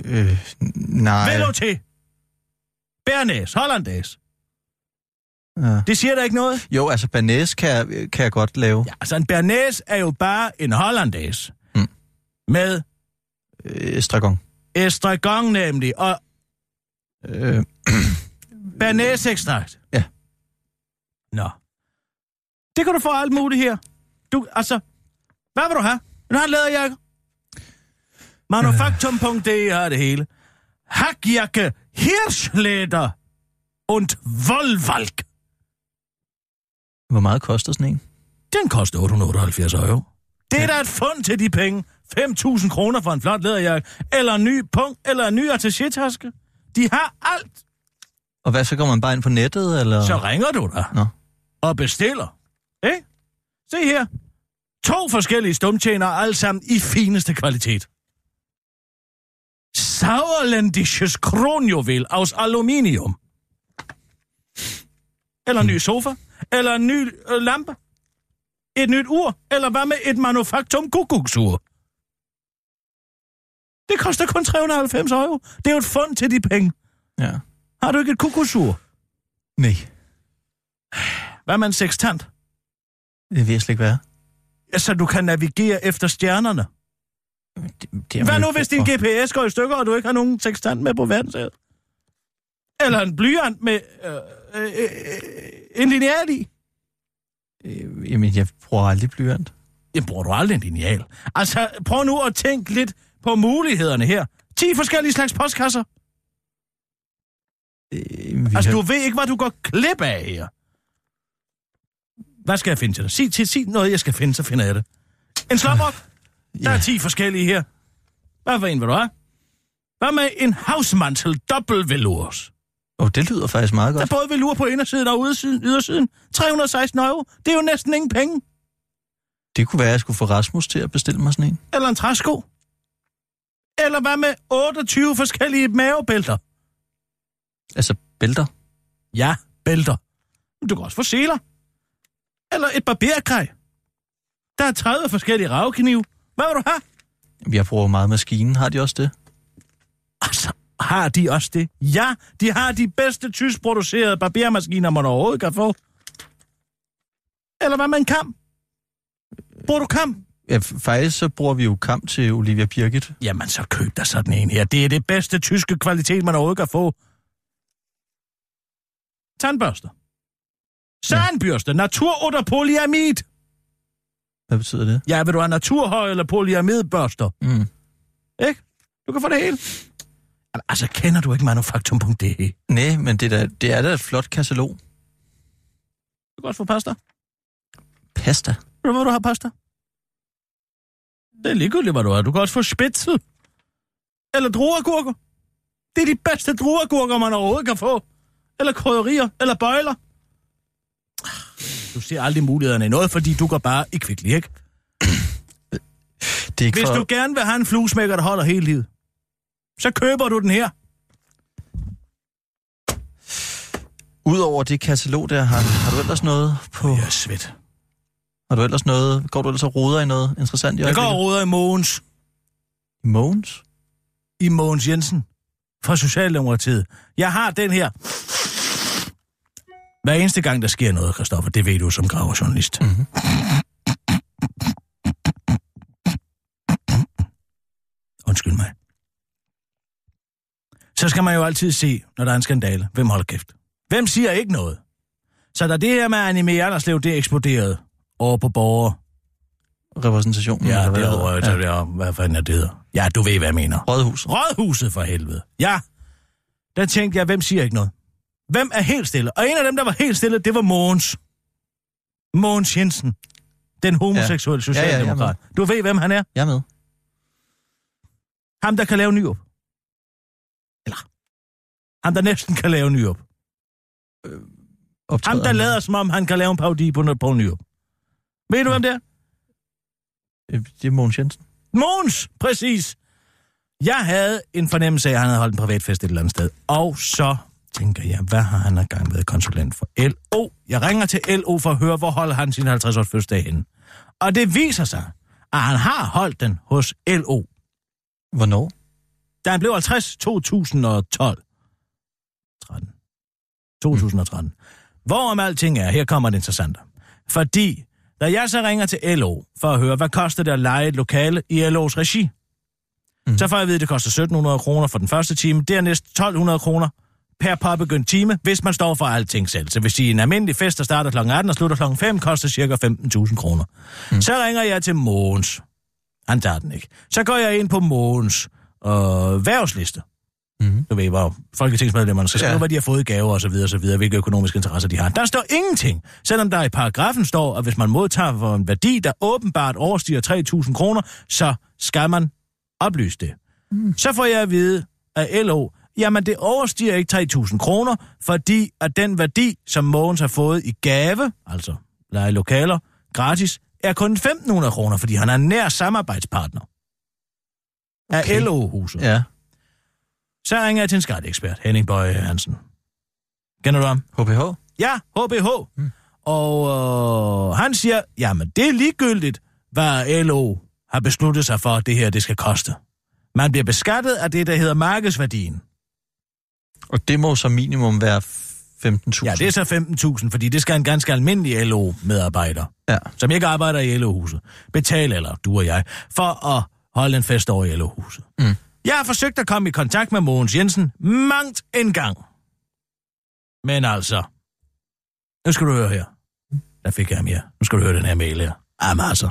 Øh, nej. Vælg til. Bernæs, hollandaise. Ja. Det siger der ikke noget? Jo, altså banæs kan, jeg- kan jeg godt lave. Ja, altså en bernæs er jo bare en hollandaise. Mm. Med Øh, estragon. estragon nemlig, og Øh, (clears throat) bernæsekstrakt. Ja. Nå. Det kan du få alt muligt her. Du, altså, hvad vil du have? Have en læderjakke? Manufaktum.de har det hele. Hakjacke, Hirschleder und Wollwalk. hvor meget koster sådan en? Den koster 878 euro. Det er da et fund til de penge. 5.000 kroner for en flot læderjakke, eller en ny punkt, eller en ny attaché-taske. De har alt. Og hvad, så går man bare ind på nettet, eller? Så ringer du da Nå. og bestiller. Ikke? Se her. To forskellige stumtjener, alle sammen i fineste kvalitet. Sauerländisches Kronjuvel aus Aluminium. Eller en ny sofa. Eller en ny øh, lampe. Et nyt ur. Eller hvad med et manufaktum kukuksur? Det koster kun 390 euro. Det er jo et fund til de penge. Ja. Har du ikke et kukuksur? Nej. Hvad med en sextant? Det vil jeg slet ikke være. Ja, så du kan navigere efter stjernerne. Det, Hvad nu, hvis din. GPS går i stykker, og du ikke har nogen sextant med på verdenshavet? Eller en blyant med øh, øh, øh, en lineal i? Øh, Jamen, jeg bruger aldrig blyant. Jamen, bruger du aldrig en lineal? Altså, prøv nu at tænke lidt på mulighederne her. 10 forskellige slags postkasser. Øh, Altså, har- du ved ikke, hvad du går klip af her. Hvad skal jeg finde til dig? Sig, til, sig noget, jeg skal finde, så finder jeg det. En slåbrok? Der er 10 forskellige her. Hvad for en vil du have? Hvad med en havsmantel dobbelt velours? Åh, oh, det lyder faktisk meget Der er godt. både velur på indersiden og ydersiden. ydersiden. 316 euro. Det er jo næsten ingen penge. Det kunne være, at jeg skulle få Rasmus til at bestille mig sådan en. Eller en træsko. Eller hvad med 28 forskellige mavebælter? Altså, bælter. Ja, bælter. Du kan også få seler. Eller et barbergrej. Der er 30 forskellige ravknive. Hvad vil du have? Jeg bruger meget maskinen. Har de også det? Altså, har de også det? Ja, de har de bedste tyskproducerede barbermaskiner, man overhovedet kan få. Eller hvad med en kam? Bruger du kam? Ja, faktisk så bruger vi jo kamp til Olivia Birgit. Jamen, så køb dig sådan en her. Det er det bedste tyske kvalitet, man overhovedet kan få. Tandbørster. Sandbørste. Natur oder polyamid. Hvad betyder det? Ja, vil du have naturhøj eller polyamidbørster? Mm. Ikke? Du kan få det hele. Jamen, altså, kender du ikke manufaktum.de? Nej, men det, der, det er da et flot katalog. Du kan også få pasta. Pasta. Ved du, hvor du har pasta? Det er ligegyldigt, hvad du har. Du kan også få spitzel. Eller druergurker. Det er de bedste druergurker, man overhovedet kan få. Eller krydderier. Eller bøjler. Du ser aldrig mulighederne i noget, fordi du går bare i kvickly, ikke? Det er ikke Hvis for... du gerne vil have en fluesmækker, der holder hele livet, så køber du den her. Udover det katalog der, har, har du ellers noget på... Jeg er svedt. Har du ellers noget... Går du ellers og roder i noget interessant i Jeg går og roder i Mogens. I Mogens? I Mogens Jensen. Fra Socialdemokratiet. Jeg har den her. Hver eneste gang, der sker noget, Kristoffer, det ved du som gravejournalist. Mhm. Undskyld mig. Så skal man jo altid se, når der er en skandale, hvem holder kæft. Hvem siger ikke noget? Så da det her med Anime Anderslev, det eksploderede over på borger. Repræsentationen? Ja, derovre, hedder ja. der, hvad fanden er det hedder? Ja, du ved, hvad jeg mener. Rådhus. Rådhuset for helvede. Ja, der tænkte jeg, hvem siger ikke noget? Hvem er helt stille? Og en af dem, der var helt stille, det var Mogens. Mogens Jensen. Den homoseksuelle Ja, ja, jeg er socialdemokrat. du ved, hvem han er? Jeg er med. Ham, der kan lave nyop. Eller ham, der næsten kan lave nyop. Optræder Ham, der lader som om, han kan lave en parodi på, på nyop. Ved du, hvem det er? Øh, Det er Mogens Jensen. Måns, præcis. Jeg havde en fornemmelse af, at han havde holdt en privatfest et eller andet sted. Og så tænker jeg, hvad har han gang været konsulent for LO? Jeg ringer til LO for at høre, hvor holder han sin 50-års fødselsdag henne. Og det viser sig, at han har holdt den hos LO. Hvornår? Da han blev 50, 2012. 13. 2013. Hvorom alting er, her kommer det interessante. Fordi, da jeg så ringer til LO for at høre, hvad koster det at lege et lokale i LO's regi, mm. så får jeg at vide, at det koster 1700 kroner for den første time, dernæst 1200 kroner per påbegyndt time, hvis man står for alting selv. Så hvis sige, en almindelig fest, der starter kl. 18 og slutter kl. 5, koster ca. 15.000 kroner. Mm. Så ringer jeg til Mogens. Han tager den ikke. Så går jeg ind på Mogens øh, værvsliste. Mm-hmm. Du ved, hvor folketingsmedlemmerne skal skrive, ja. Hvad de har fået i gaver og så videre, og så videre, hvilke økonomiske interesser de har. Der står ingenting, selvom der i paragrafen står, at hvis man modtager for en værdi, der åbenbart overstiger 3.000 kroner, så skal man oplyse det. Mm. Så får jeg at vide af LO, jamen det overstiger ikke 3.000 kroner, fordi at den værdi, som Mogens har fået i gave, altså lege lokaler, gratis, er kun 1.500 kroner, fordi han er en nær samarbejdspartner af Okay. LO-huset. Ja. Så ringer jeg til en skatteekspert, Henning Bøje Hansen. Kender du ham? HPH? Ja, HBH. Mm. Og øh, han siger, jamen det er ligegyldigt, hvad LO har besluttet sig for, at det her det skal koste. Man bliver beskattet af det, der hedder markedsværdien. Og det må som minimum være 15.000. Ja, det er så 15.000, fordi det skal en ganske almindelig LO-medarbejder, Ja. som ikke arbejder i LO-huset, betale, eller du og jeg, for at holde en fest over i LO-huset. Mm. Jeg har forsøgt at komme i kontakt med Mogens Jensen mangt en gang. Men altså, nu skal du høre her. Der fik jeg ham her. Nu skal du høre den her mail her. Jamen altså,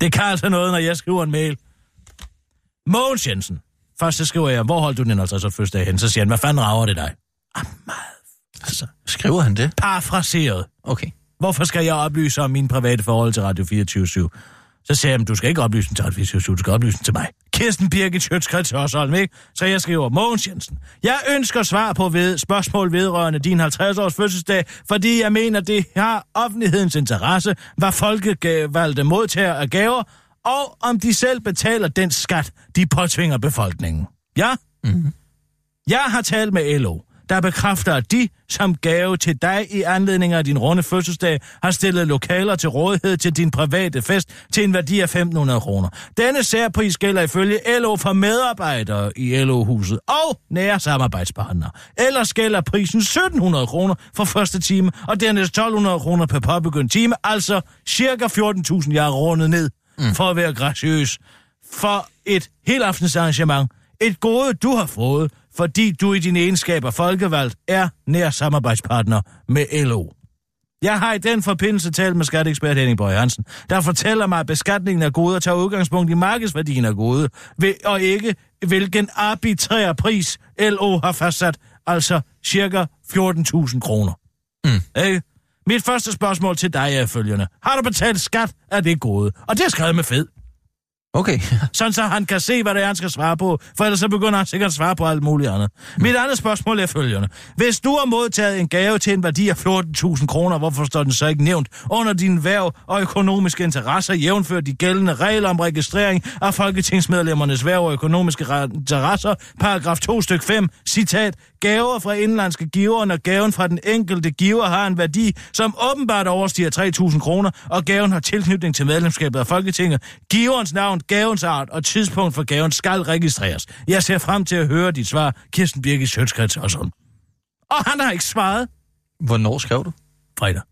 det kan altså noget, når jeg skriver en mail. Mogens Jensen. Først så skriver jeg, hvor holdt du den 50 første dag hen? Så siger han, hvad fanden rager det dig? Ah, meget. Altså, Skriver han det? parafraseret. Okay. Hvorfor skal jeg oplyse om mine private forhold til Radio 24 Så sagde jeg, du skal ikke oplyse den til Radio 24 du skal oplyse den til mig. Kirsten Birgit Sjøtskrets Hørsholm, ikke? Så jeg skriver, Mogens Jensen, jeg ønsker svar på ved, spørgsmål vedrørende din 50-års fødselsdag, fordi jeg mener, det har offentlighedens interesse, hvad folkevalgte modtager af gaver, og om de selv betaler den skat, de påtvinger befolkningen. Ja? Mhm. Jeg har talt med LO, der bekræfter, at de som gave til dig i anledning af din runde fødselsdag har stillet lokaler til rådighed til din private fest til en værdi af 1.500 kroner. Denne særpris gælder ifølge LO for medarbejdere i LO-huset og nære samarbejdspartnere. Ellers gælder prisen 1.700 kroner for første time, og dernæst 1.200 kroner per påbegyndt time, altså cirka 14.000 jeg rundet ned, mm. for at være graciøs, for et helaftensarrangement. Et gode, du har fået, fordi du i dine egenskaber folkevalgt er nær samarbejdspartner med LO. Jeg har i den forbindelse talt med skatteekspert Henning Bøge Hansen, der fortæller mig, at beskatningen af goder tager udgangspunkt i markedsværdien af gode, og ikke hvilken arbitrær pris LO har fastsat, altså cirka 14.000 kroner. Mm. Ikke? Mit første spørgsmål til dig er følgende. Har du betalt skat af det gode? Og det er skrevet med fed Okay. (laughs) sådan så han kan se, hvad det er, han skal svare på, for ellers så begynder han sikkert at svare på alt muligt andet. Mit andet spørgsmål er følgende. Hvis du har modtaget en gave til en værdi af 14.000 kroner, hvorfor står den så ikke nævnt under din værv og økonomiske interesser, jævnfør de gældende regler om registrering af folketingsmedlemmernes værv og økonomiske re- interesser, paragraf 2 styk 5, citat, gaver fra indlandske giver, når gaven fra den enkelte giver har en værdi, som åbenbart overstiger 3.000 kroner, og gaven har tilknytning til medlemskabet af Folketinget. Giverens navn, gavens art og tidspunkt for gaven skal registreres. Jeg ser frem til at høre dit svar, Kirsten Birgit Sjøtskrets og sådan. Og han har ikke svaret Hvornår skrev du? fredag.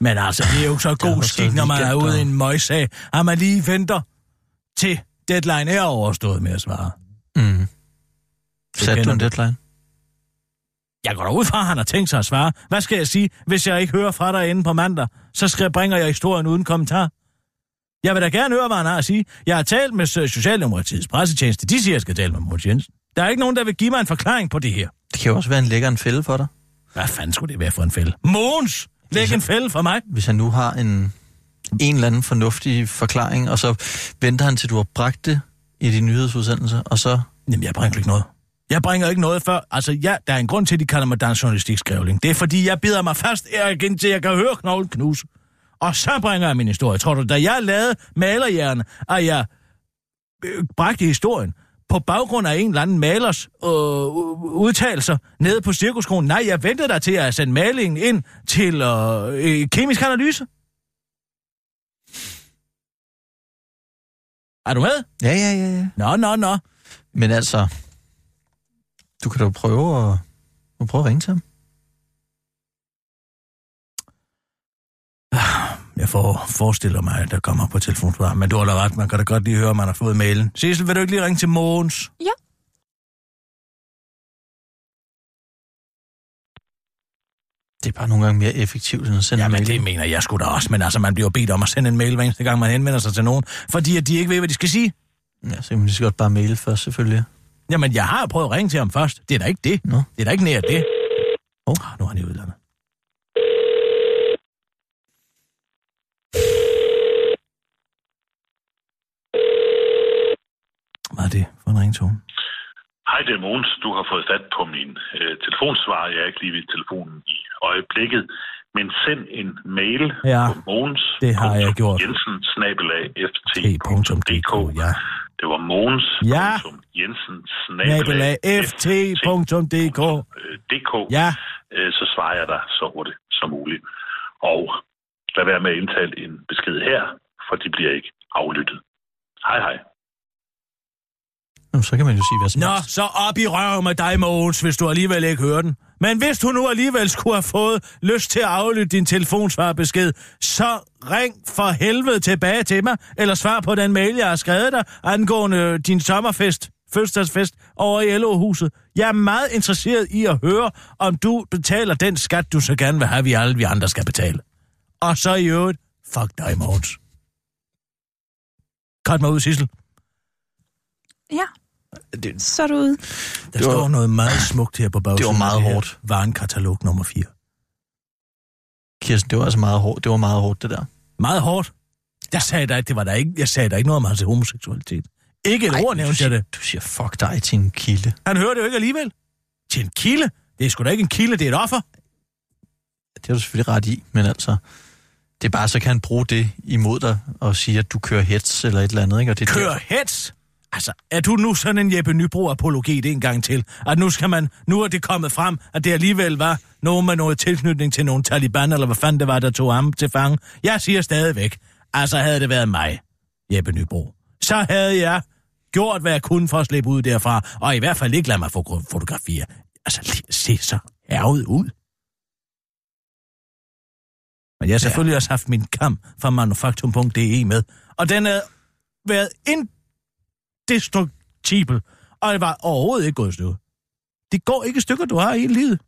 Men altså, det er jo så god skik, når man er ude i en møgssag, at man lige venter til deadline er overstået med at svare. Mm. Satte du en deadline? Jeg går da ud fra, at han har tænkt sig at svare. Hvad skal jeg sige, hvis jeg ikke hører fra dig inden på mandag? Så skal bringer jeg historien uden kommentar. Jeg vil da gerne høre, hvad han har at sige. Jeg har talt med Socialdemokratiets pressetjeneste. De siger, at jeg skal tale med Mogens Jensen. Der er ikke nogen, der vil give mig en forklaring på det her. Det kan jo også være en lækker en fælde for dig. Hvad fanden skulle det være for en fælde? Mogens! Læg en fælde for mig. Hvis han nu har en, en eller anden fornuftig forklaring, og så venter han til, du har bragt det i de nyhedsudsendelser, og så... Jamen, jeg bringer ikke noget. Jeg bringer ikke noget før. Altså, ja, der er en grund til, at de kalder mig dansk journalistikskrivling. Det er, fordi jeg bider mig fast Erik, indtil jeg kan høre knoglen knuse. Og så bringer jeg min historie. Tror du, da jeg lavede malerhjerne, at jeg øh, bragte historien på baggrund af en eller anden malers øh, udtalelser nede på cirkuskronen? Nej, jeg ventede der til at sende malingen ind til øh, øh, kemisk analyse. Er du med? Ja, ja, ja, ja. Nå, nå, nå. Men altså, du kan da prøve at, at prøve at ringe til ham. Jeg får, forestiller mig, at der kommer på telefonsvar, men du har da ret, man kan da godt lige høre, at man har fået mailen. Sissel, vil du ikke lige ringe til Mogens? Ja. Det er bare nogle gange mere effektivt, end at sende Ja, en men mail. det mener jeg sgu da også, men altså, man bliver bedt om at sende en mail, hver eneste gang man henvender sig til nogen, fordi at de ikke ved, hvad de skal sige. Ja, så kan man lige så godt bare mail først, selvfølgelig. Jamen, jeg har prøvet at ringe til ham først. Det er da ikke det. Nå. Det er da ikke nær det. Åh. Oh. Nu er han i udlandet. Hvad er det for en ringtone? Hej, det er Mogens. Du har fået fat på min øh, telefonsvar. Jeg er ikke lige ved telefonen i øjeblikket. Men send en mail Ja, på Mogens. det har jeg gjort. Jensen, snabelag, t.dk, ja. Det var Mogens. Ja. Jensen, Nabelag ft.dk. DK. Ja, Øh, så svarer jeg dig så hurtigt som muligt. Og lad være med at indtale en besked her, for de bliver ikke aflyttet. Hej, hej. Nå, så kan man jo sige hvad som Nå, helst. så op i røven med dig, Mogens, hvis du alligevel ikke hører den. Men hvis du nu alligevel skulle have fået lyst til at aflytte din telefonsvarbesked, så ring for helvede tilbage til mig, eller svar på den mail, jeg har skrevet dig, angående din sommerfest, fødselsdagsfest over i LO-huset. Jeg er meget interesseret i at høre, om du betaler den skat, du så gerne vil have, vi alle vi andre skal betale. Og så i øvrigt, fuck dig, Mogens. Cut mig ud, Sissel. Ja, Det, så er du ude. Der står noget meget smukt her på bagsiden. Det var meget her hårdt. Varenkatalog nummer 4. Kirsten, det var altså meget hårdt. Det var meget hårdt, det der. Meget hårdt. Jeg sagde da, det var der ikke, jeg sagde da ikke noget om hans homoseksualitet. Ikke et Ej, ord du nævnte siger, jeg det. Du siger, fuck dig til en kilde. Han hører det jo ikke alligevel. Til en kilde? Det er sgu da ikke en kilde, det er et offer. Det har du selvfølgelig ret i, men altså... Det er bare, så kan han bruge det imod dig og sige, at du kører hets eller et eller andet, ikke? Og det er Kør der- hets! Altså, er du nu sådan en Jeppe Nybro-apologet en gang til? At nu skal man, nu er det kommet frem, at det alligevel var nogen med noget tilknytning til nogle taliban, eller hvad fanden det var, der tog ham til fange. Jeg siger stadigvæk, altså havde det været mig, Jeppe Nybro, så havde jeg gjort, hvad jeg kunne for at slippe ud derfra, og i hvert fald ikke lade mig få fotografere. Altså, se så ærget ud. Men jeg har selvfølgelig ja. også haft min kamp fra manufaktum.de med, og den har været indestruktibel, og det var overhovedet ikke gået i stykker. Det går ikke i stykker, du har i livet.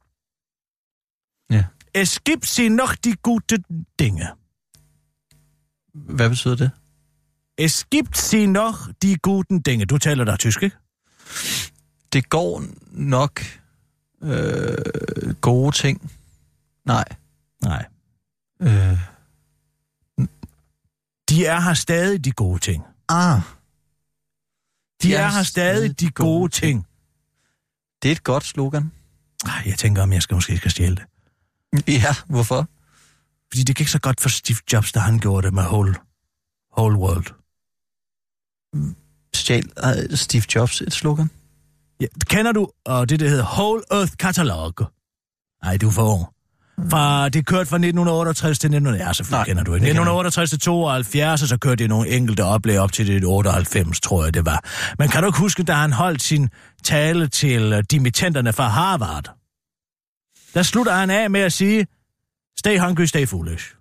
Ja. Es gibt sie noch die gute Dinge. Hvad betyder det? Es gibt sie noch die guten Dinge. Du taler der tysk, ikke? Det går nok øh, gode ting. Nej. Nej. Øh, De er her stadig, de gode ting. ah, De er her stadig, de gode ting. det er et godt slogan. Ej, jeg tænker, om jeg skal måske skal stjæle det. Ja, hvorfor? Fordi det gik så godt for Steve Jobs, da han gjorde det med Whole, whole World. Stjal øh, Steve Jobs et slogan? Ja, kender du uh, det, der hedder Whole Earth Catalog? Nej, du er for ung. Fra, det kørte fra 1968 til 19... Ja, selvfølgelig Nej, kender du ikke. kender jeg 1968 til 72, og så kørte det nogle enkelte oplæg op til det 98, tror jeg det var. Men kan du ikke huske, da han holdt sin tale til dimittenterne fra Harvard? Der slutter han af med at sige, stay hungry, stay foolish.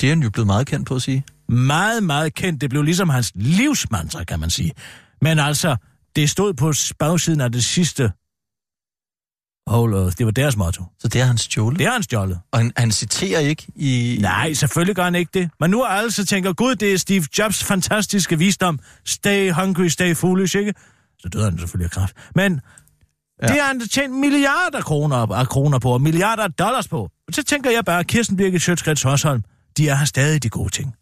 Det er han jo blevet meget kendt på at sige. meget, meget kendt. Det blev ligesom hans livsmantra, kan man sige. Men altså, det stod på bagsiden af det sidste Whole Earth. Det var deres motto. Så det er hans stjålet. Det har han stjålet. Og han, han citerer ikke i... Nej, selvfølgelig gør han ikke det. Men nu er alle så tænker, gud, det er Steve Jobs fantastiske visdom. Stay hungry, stay foolish, ikke? Så døde han selvfølgelig af kraft. Men ja. det har han tjent milliarder kroner, af kroner på, og milliarder af dollars på. Og så tænker jeg bare, Kirsten Birgit Sjøtskrets Hørsholm, de er her stadig de gode ting.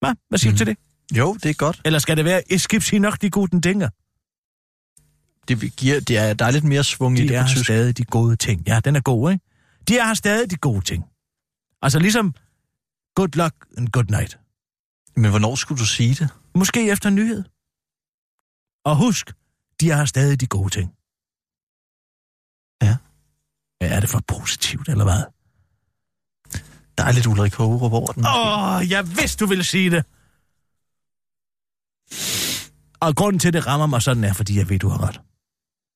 Hvad? Hvad siger mm. du til det? Jo, det er godt. Eller skal det være, es gibt sie noch die guten Dinge? Det, giver, det er, der er lidt mere svung i De det på tysk. stadig de gode ting. Ja, den er god, ikke? De er her stadig de gode ting. Altså ligesom good luck and good night. Men hvornår skulle du sige det? Måske efter nyhed. Og husk, de her stadig de gode ting. Ja. Ja, er det for positivt, eller hvad? Der er lidt Ulrik Hågerup over den. Åh, oh, jeg vidste, du ville sige det. Og grunden til, at det rammer mig sådan er, fordi jeg ved, du har ret.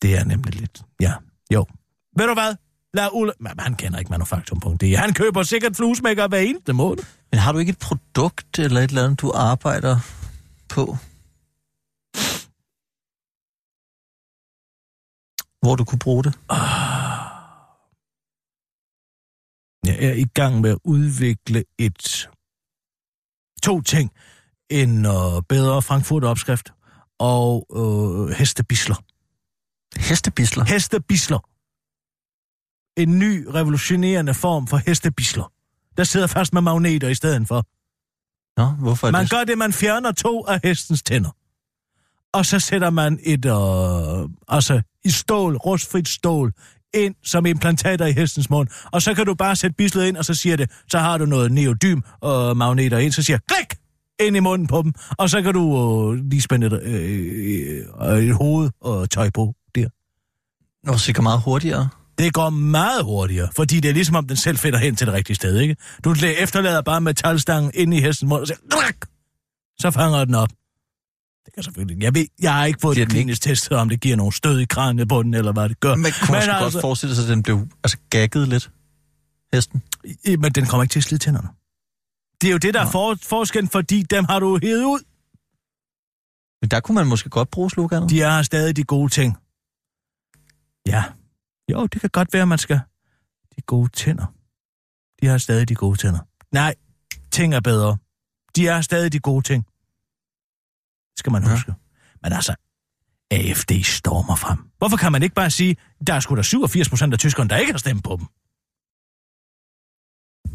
Det er nemlig lidt, ja, jo. Ved du hvad? Lad Ulle... Men han kender ikke manufaktum.de. Han køber sikkert fluesmækker hver eneste måned. Men har du ikke et produkt eller et eller andet, du arbejder på? Hvor du kunne bruge det? Jeg er i gang med at udvikle et... To ting. En øh, bedre Frankfurt-opskrift og øh, hestebisler. Hestebisler? Hestebisler. En ny, revolutionerende form for hestebisler. Der sidder fast med magneter i stedet for. Nå, hvorfor er Man det? gør det, man fjerner to af hestens tænder. Og så sætter man et, øh, altså i stål, rustfrit stål, ind som implantater i hestens mund. Og så kan du bare sætte bislet ind, og så siger det, så har du noget neodym og magneter ind, så siger klik ind i munden på dem, og så kan du øh, lige spænde et, øh, øh, et hoved og tøj på Nå, sikkert meget hurtigere. Det går meget hurtigere, fordi det er ligesom om den selv finder hen til det rigtige sted, ikke? Du efterlader bare metalstangen ind i hestens mund, og så, så fanger den op. Det kan selvfølgelig... Jeg, ved, jeg har ikke fået det ikke- klinisk testet, om det giver nogle stød i kranen på den, eller hvad det gør. Man kunne også altså, godt forestille sig, at den blev altså, gagget lidt, hesten. i- men den kommer ikke til at slide tænderne. Det er jo det, der er Nå. for, forskellen, fordi dem har du hævet ud. Men der kunne man måske godt bruge sloganet. De er stadig de gode ting. Ja. Jo, det kan godt være, man skal... De gode tænder. De har stadig de gode tænder. Nej, ting er bedre. De er stadig de gode ting. Skal man Ja. huske. Men altså, AFD stormer frem. Hvorfor kan man ikke bare sige, der er sgu da 87 procent af tyskerne, der ikke har stemt på dem?